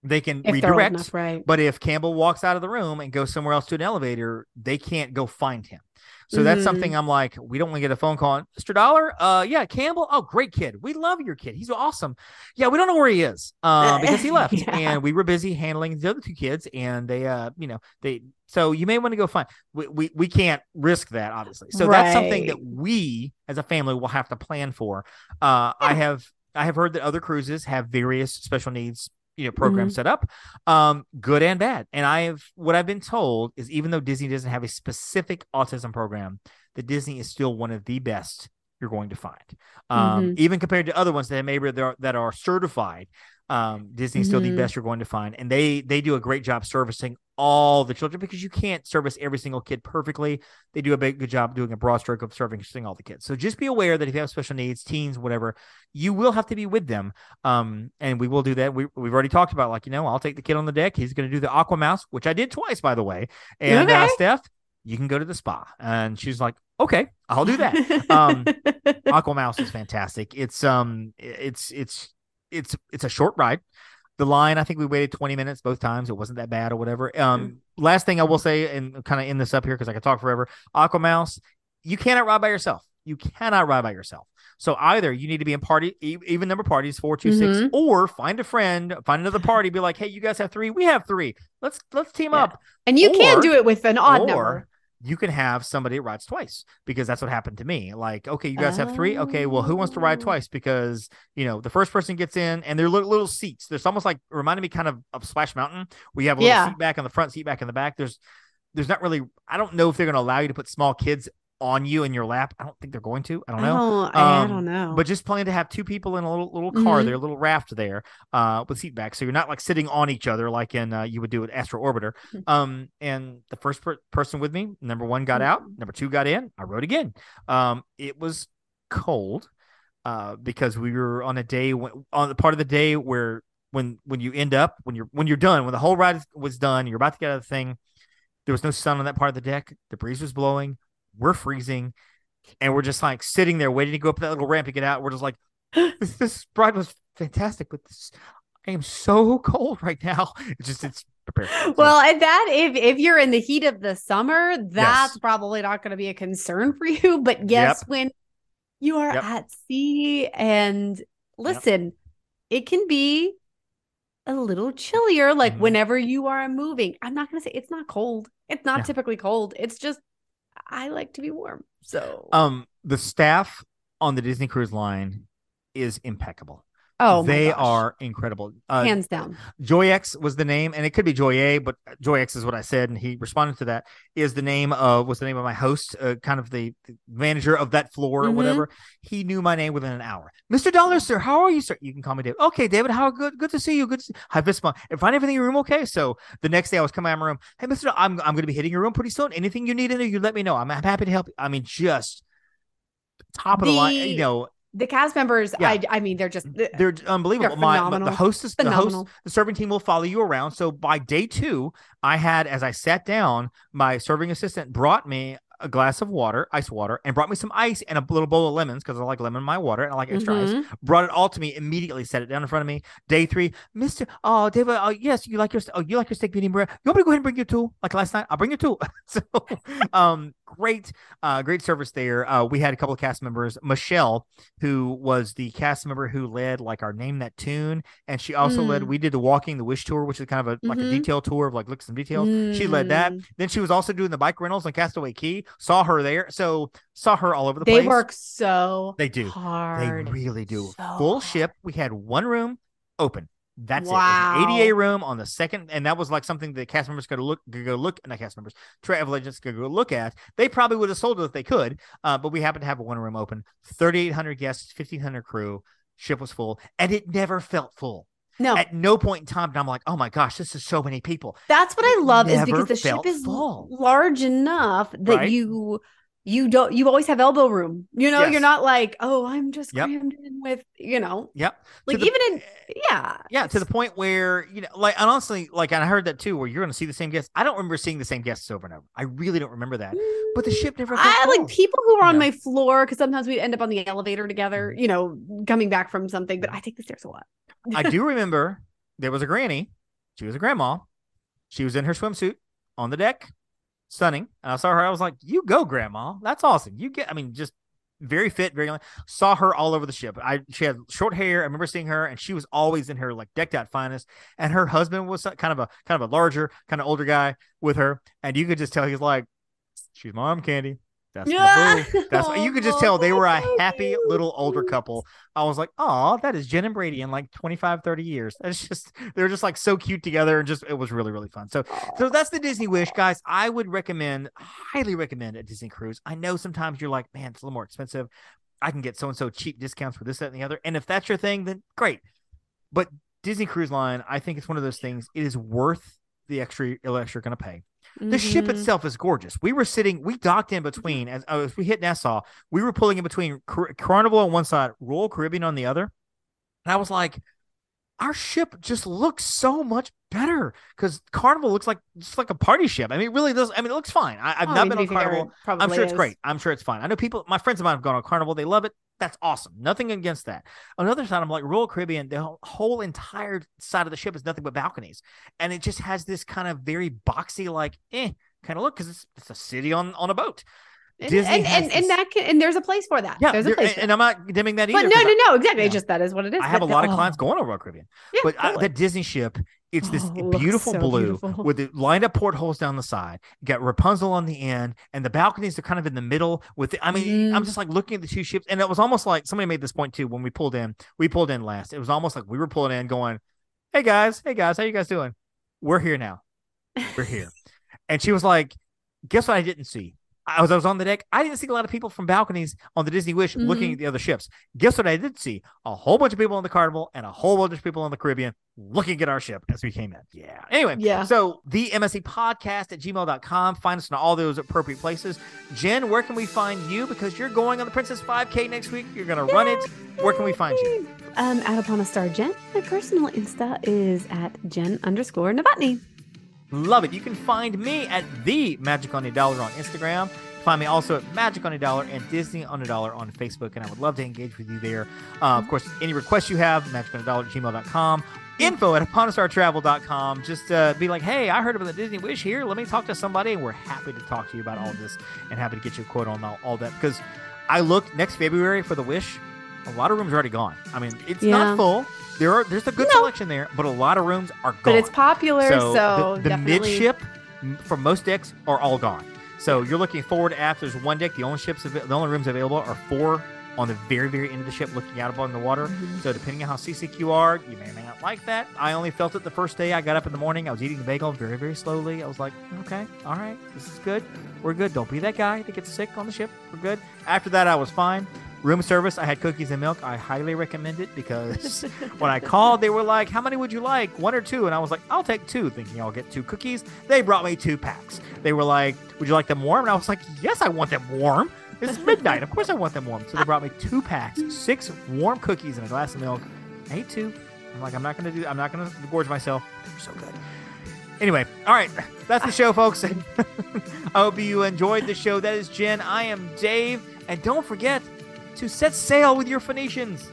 they can If redirect enough, right? but if campbell walks out of the room and goes somewhere else to an elevator they can't go find him. So that's Mhm. something i'm like we don't want to get a phone call. Mr dollar uh yeah campbell oh great kid. We love your kid. He's awesome. Yeah we don't know where he is uh, because he left Yeah. and we were busy handling the other two kids and they uh you know they so you may want to go find we, we we can't risk that obviously. So that's something that we as a family will have to plan for. Uh i have i have heard that other cruises have various special needs you know programs set up um good and bad. And i have what i've been told is even though disney doesn't have a specific autism program that disney is still one of the best you're going to find. Um even compared to other ones that maybe that are, that are certified um disney is still the Mhm. best you're going to find. And they they do a great job servicing all the children because you can't service every single kid perfectly. They do a big good job doing a broad stroke of servicing all the kids. So just be aware that if you have special needs teens whatever you will have to be with them. Um and we will do that. We, we've already talked about like you know i'll take the kid on the deck. He's going to do the AquaMouse which i did twice by the way. And uh, steph you can go to the spa. And she's like okay i'll do that. Um AquaMouse is fantastic. It's um it's it's it's it's a short ride the line i think we waited 20 minutes both times. It wasn't that bad or whatever. Um last thing i will say and kind of end this up here because i could talk forever AquaMouse you cannot ride by yourself. You cannot ride by yourself. So either you need to be in party even number parties four two six, Mhm. or find a friend find another party be like hey you guys have three we have three. Let's let's team Yeah. up. And you can or- do it with an odd or number. You can have somebody that rides twice because that's what happened to me. Like, okay, you guys have three. Okay, well, who wants to ride Oh. twice? Because you know the first person gets in, and they're little, little seats. There's almost like reminded me kind of of Splash Mountain, where you have a little Yeah. seat back on the front, seat back in the back. There's there's not really. I don't know if they're going to allow you to put small kids on you in your lap. I don't think they're going to. I don't know. Oh, I Um, don't know. But just plan to have two people in a little little car Mhm. there, a little raft there, uh, with seat back, so you're not like sitting on each other like in uh, you would do at Astro Orbiter. Mhm. Um, and the first per- person with me, number one got out, Mhm. number two got in. I rode again. Um, it was cold, uh, because we were on a day when, on the part of the day where when when you end up when you're when you're done when the whole ride was done, you're about to get out of the thing. There was no sun on that part of the deck. The breeze was blowing. We're freezing, and we're just like sitting there waiting to go up that little ramp to get out. We're just like, this, this ride was fantastic, but this I am so cold right now. It's just it's prepared. So- well, and that if if you're in the heat of the summer, that's Yes. probably not going to be a concern for you. But yes, when you are Yep. at sea and listen, it can be a little chillier. Like Mhm. whenever you are moving, I'm not going to say it's not cold. It's not Yeah. typically cold. It's just I like to be warm. So um the staff on the Disney Cruise Line is impeccable. Oh, they are incredible. Uh, hands down. Joy X was the name, and it could be Joy A, but Joy X is what I said, and he responded to that. Is the name of was the name of my host, uh, kind of the, the manager of that floor or Mhm. whatever. He knew my name within an hour. Mister Dollar, sir, how are you, sir? You can call me David. Okay, David, how good? Good to see you. Good to see. Hi, Visma. And find everything in your room okay. So the next day, I was coming out of my room. Hey, Mister, I'm I'm going to be hitting your room pretty soon. Anything you need in there, you let me know. I'm, I'm happy to help. you. I mean, just top of the, line. You know, The cast members, Yeah. I I mean, they're just they're unbelievable. They're my, my- the phenomenal. hostess, the host, the serving team will follow you around. So by day two, I had, as I sat down, my serving assistant brought me a glass of water, ice water, and brought me some ice and a little bowl of lemons because I like lemon in my water and I like extra ice. Mhm. Brought it all to me immediately, set it down in front of me. Day three, Mister, oh David, oh yes, you like your, oh you like your steak medium rare. You want me to go ahead and bring your tool like last night? I'll bring your tool. so, um, great, uh, great service there. Uh, we had a couple of cast members, Michelle, who was the cast member who led like our name that tune, and she also led. Mm. We did the walking the wish tour, which is kind of a like a Mhm. detail tour of like look at some details. She led that. Mm. Then she was also doing the bike rentals on Castaway Cay. Saw her there, so saw her all over the They place. They work so They do. hard. They really do. So Full hard. ship. We had one room open. That's it. Wow. It an ADA room on the second, and that was like something the cast members could look, could go look, not cast members, travel agents could go look at. They probably would have sold it if they could, uh, but we happened to have a one room open. Thirty eight hundred guests, fifteen hundred crew. Ship was full, and it never felt full. No, At no point in time, did I'm like, oh my gosh, this is so many people. that's what I love is because the ship is full. large enough that Right? you you don't you always have elbow room. You know, Yes. you're not like, oh, I'm just Yep. crammed in with, you know, Yep. Like the- even in eh, yeah. Yeah, to the point where you know, like, and honestly, like, and I heard that too, where you're to see the same guests. I don't remember seeing the same guests over and over. I really don't remember that. But the mm, ship never. I like people who are on my floor because sometimes we end up on the elevator together, mm-hmm. you know, coming back from something. But I take the stairs a lot. I do remember there was a granny. She was a grandma. She was in her swimsuit on the deck, stunning. And I saw her. I was like, "You go, grandma. That's awesome. You get. I mean, just very fit, very. Saw her all over the ship. I she had short hair. I remember seeing her, and she was always in her like decked out finest. And her husband was kind of a kind of a larger, kind of older guy with her, and you could just tell he's like, "She's my mom, Candy." That's boo. That's you could just tell they were a Oh, happy little older couple. I was like, oh, that is Jenn and Brady in like 25, 30 years. It's just they're just like so cute together and just it was really, really fun. So so that's the Disney wish, guys. I would recommend, highly recommend a Disney cruise. I know sometimes you're like, man, it's a little more expensive. I can get so and so cheap discounts for this, that, and the other. And if that's your thing, then great. But Disney Cruise Line, I think it's one of those things. It is worth the extra extra you're going to pay. The ship Mhm. itself is gorgeous. We were sitting, we docked in between as, uh, as we hit Nassau. We were pulling in between Car- Carnival on one side, Royal Caribbean on the other. And I was like, our ship just looks so much better because Carnival looks like just like a party ship. I mean, it really does. I mean, it looks fine. I, I've oh, not been on Carnival. I'm sure it's great. I'm sure it's fine. I know people, my friends of mine have gone on Carnival. They love it. That's awesome. Nothing against that. Another side, I'm like Royal Caribbean. The whole- entire side of the ship is nothing but balconies, and it just has this kind of very boxy, like eh kind of look because it's, it's a city on on a boat. And, Disney and, has and, and that can and there's a place for that. Yeah, there's a place. and, and. I'm not dimming that either. but no, no, no, exactly. just that is what it is. I have a lot of clients oh, going on Royal Caribbean, Yeah, but I, totally. the Disney ship, it's this Oh, beautiful so blue beautiful. with the lined up portholes down the side. You got Rapunzel on the end, and the balconies are kind of in the middle. With the, I mean, I'm Mhm. just like looking at the two ships, and it was almost like somebody made this point too when we pulled in. We pulled in last. It was almost like we were pulling in, going, "Hey guys, hey guys, how you guys doing? We're here now. We're here." and she was like, "Guess what? I didn't see." I was, I was on the deck. I didn't see a lot of people from balconies on the Disney Wish looking Mhm. at the other ships. Guess what I did see? A whole bunch of people on the Carnival and a whole bunch of people on the Caribbean looking at our ship as we came in. Yeah. Anyway, Yeah. so the MSE podcast at gmail.com. Find us in all those appropriate places. Jenn, where can we find you? Because you're going on the Princess 5K next week. You're going to run it. Where can we find you? Um, at Upon a Star Jenn. My personal Insta is at Jenn underscore Novotny. Love it. You can find me at the Magic on a Dollar on Instagram. Find me also at Magic on a Dollar and Disney on a Dollar on Facebook, and I would love to engage with you there. Uh, of course, any requests you have, magic on a dollar at gmail.com. Info at uponastartravel.com. Just uh, be like, hey, I heard about the Disney Wish here. Let me talk to somebody, and we're happy to talk to you about all of this and happy to get you a quote on all, all that. Because I looked next February for the Wish, a lot of rooms are already gone. I mean, it's Yeah. not full. There are there's a good No. selection there, but a lot of rooms are gone. But it's popular, so, the, the definitely. midship for most decks are all gone. So you're looking forward after there's one deck. The only ships, the only rooms available are four on the very, very end of the ship, looking out upon the water. Mhm. So depending on how CCQ you are, you may or may not like that. I only felt it the first day. I got up in the morning. I was eating the bagel very, very slowly. I was like, okay, all right, this is good. We're good. Don't be that guy that gets sick on the ship. We're good. After that, I was fine. Room service, I had cookies and milk. I highly recommend it because when I called, they were like, How many would you like? One or two? And I was like, I'll take two, thinking I'll get two cookies. They brought me two packs. They were like, Would you like them warm? And I was like, Yes, I want them warm. It's midnight. Of course I want them warm. So they brought me two packs, six warm cookies and a glass of milk. I ate two. I'm like, I'm not gonna do I'm not gonna gorge myself. They're so good. Anyway, all right, that's the show, folks. I hope you enjoyed the show. That is Jenn. I am Dave. And don't forget to set sail with your Phoenicians.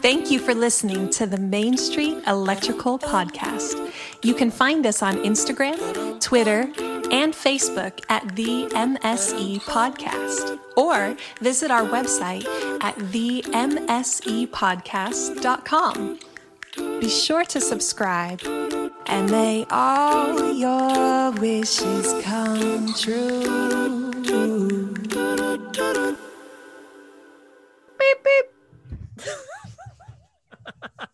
Thank you for listening to the Main Street Electrical Podcast. You can find us on Instagram, Twitter, and Facebook at the MSE Podcast, or visit our website at themsepodcast.com. Be sure to subscribe, and may all your wishes come true. Beep, beep.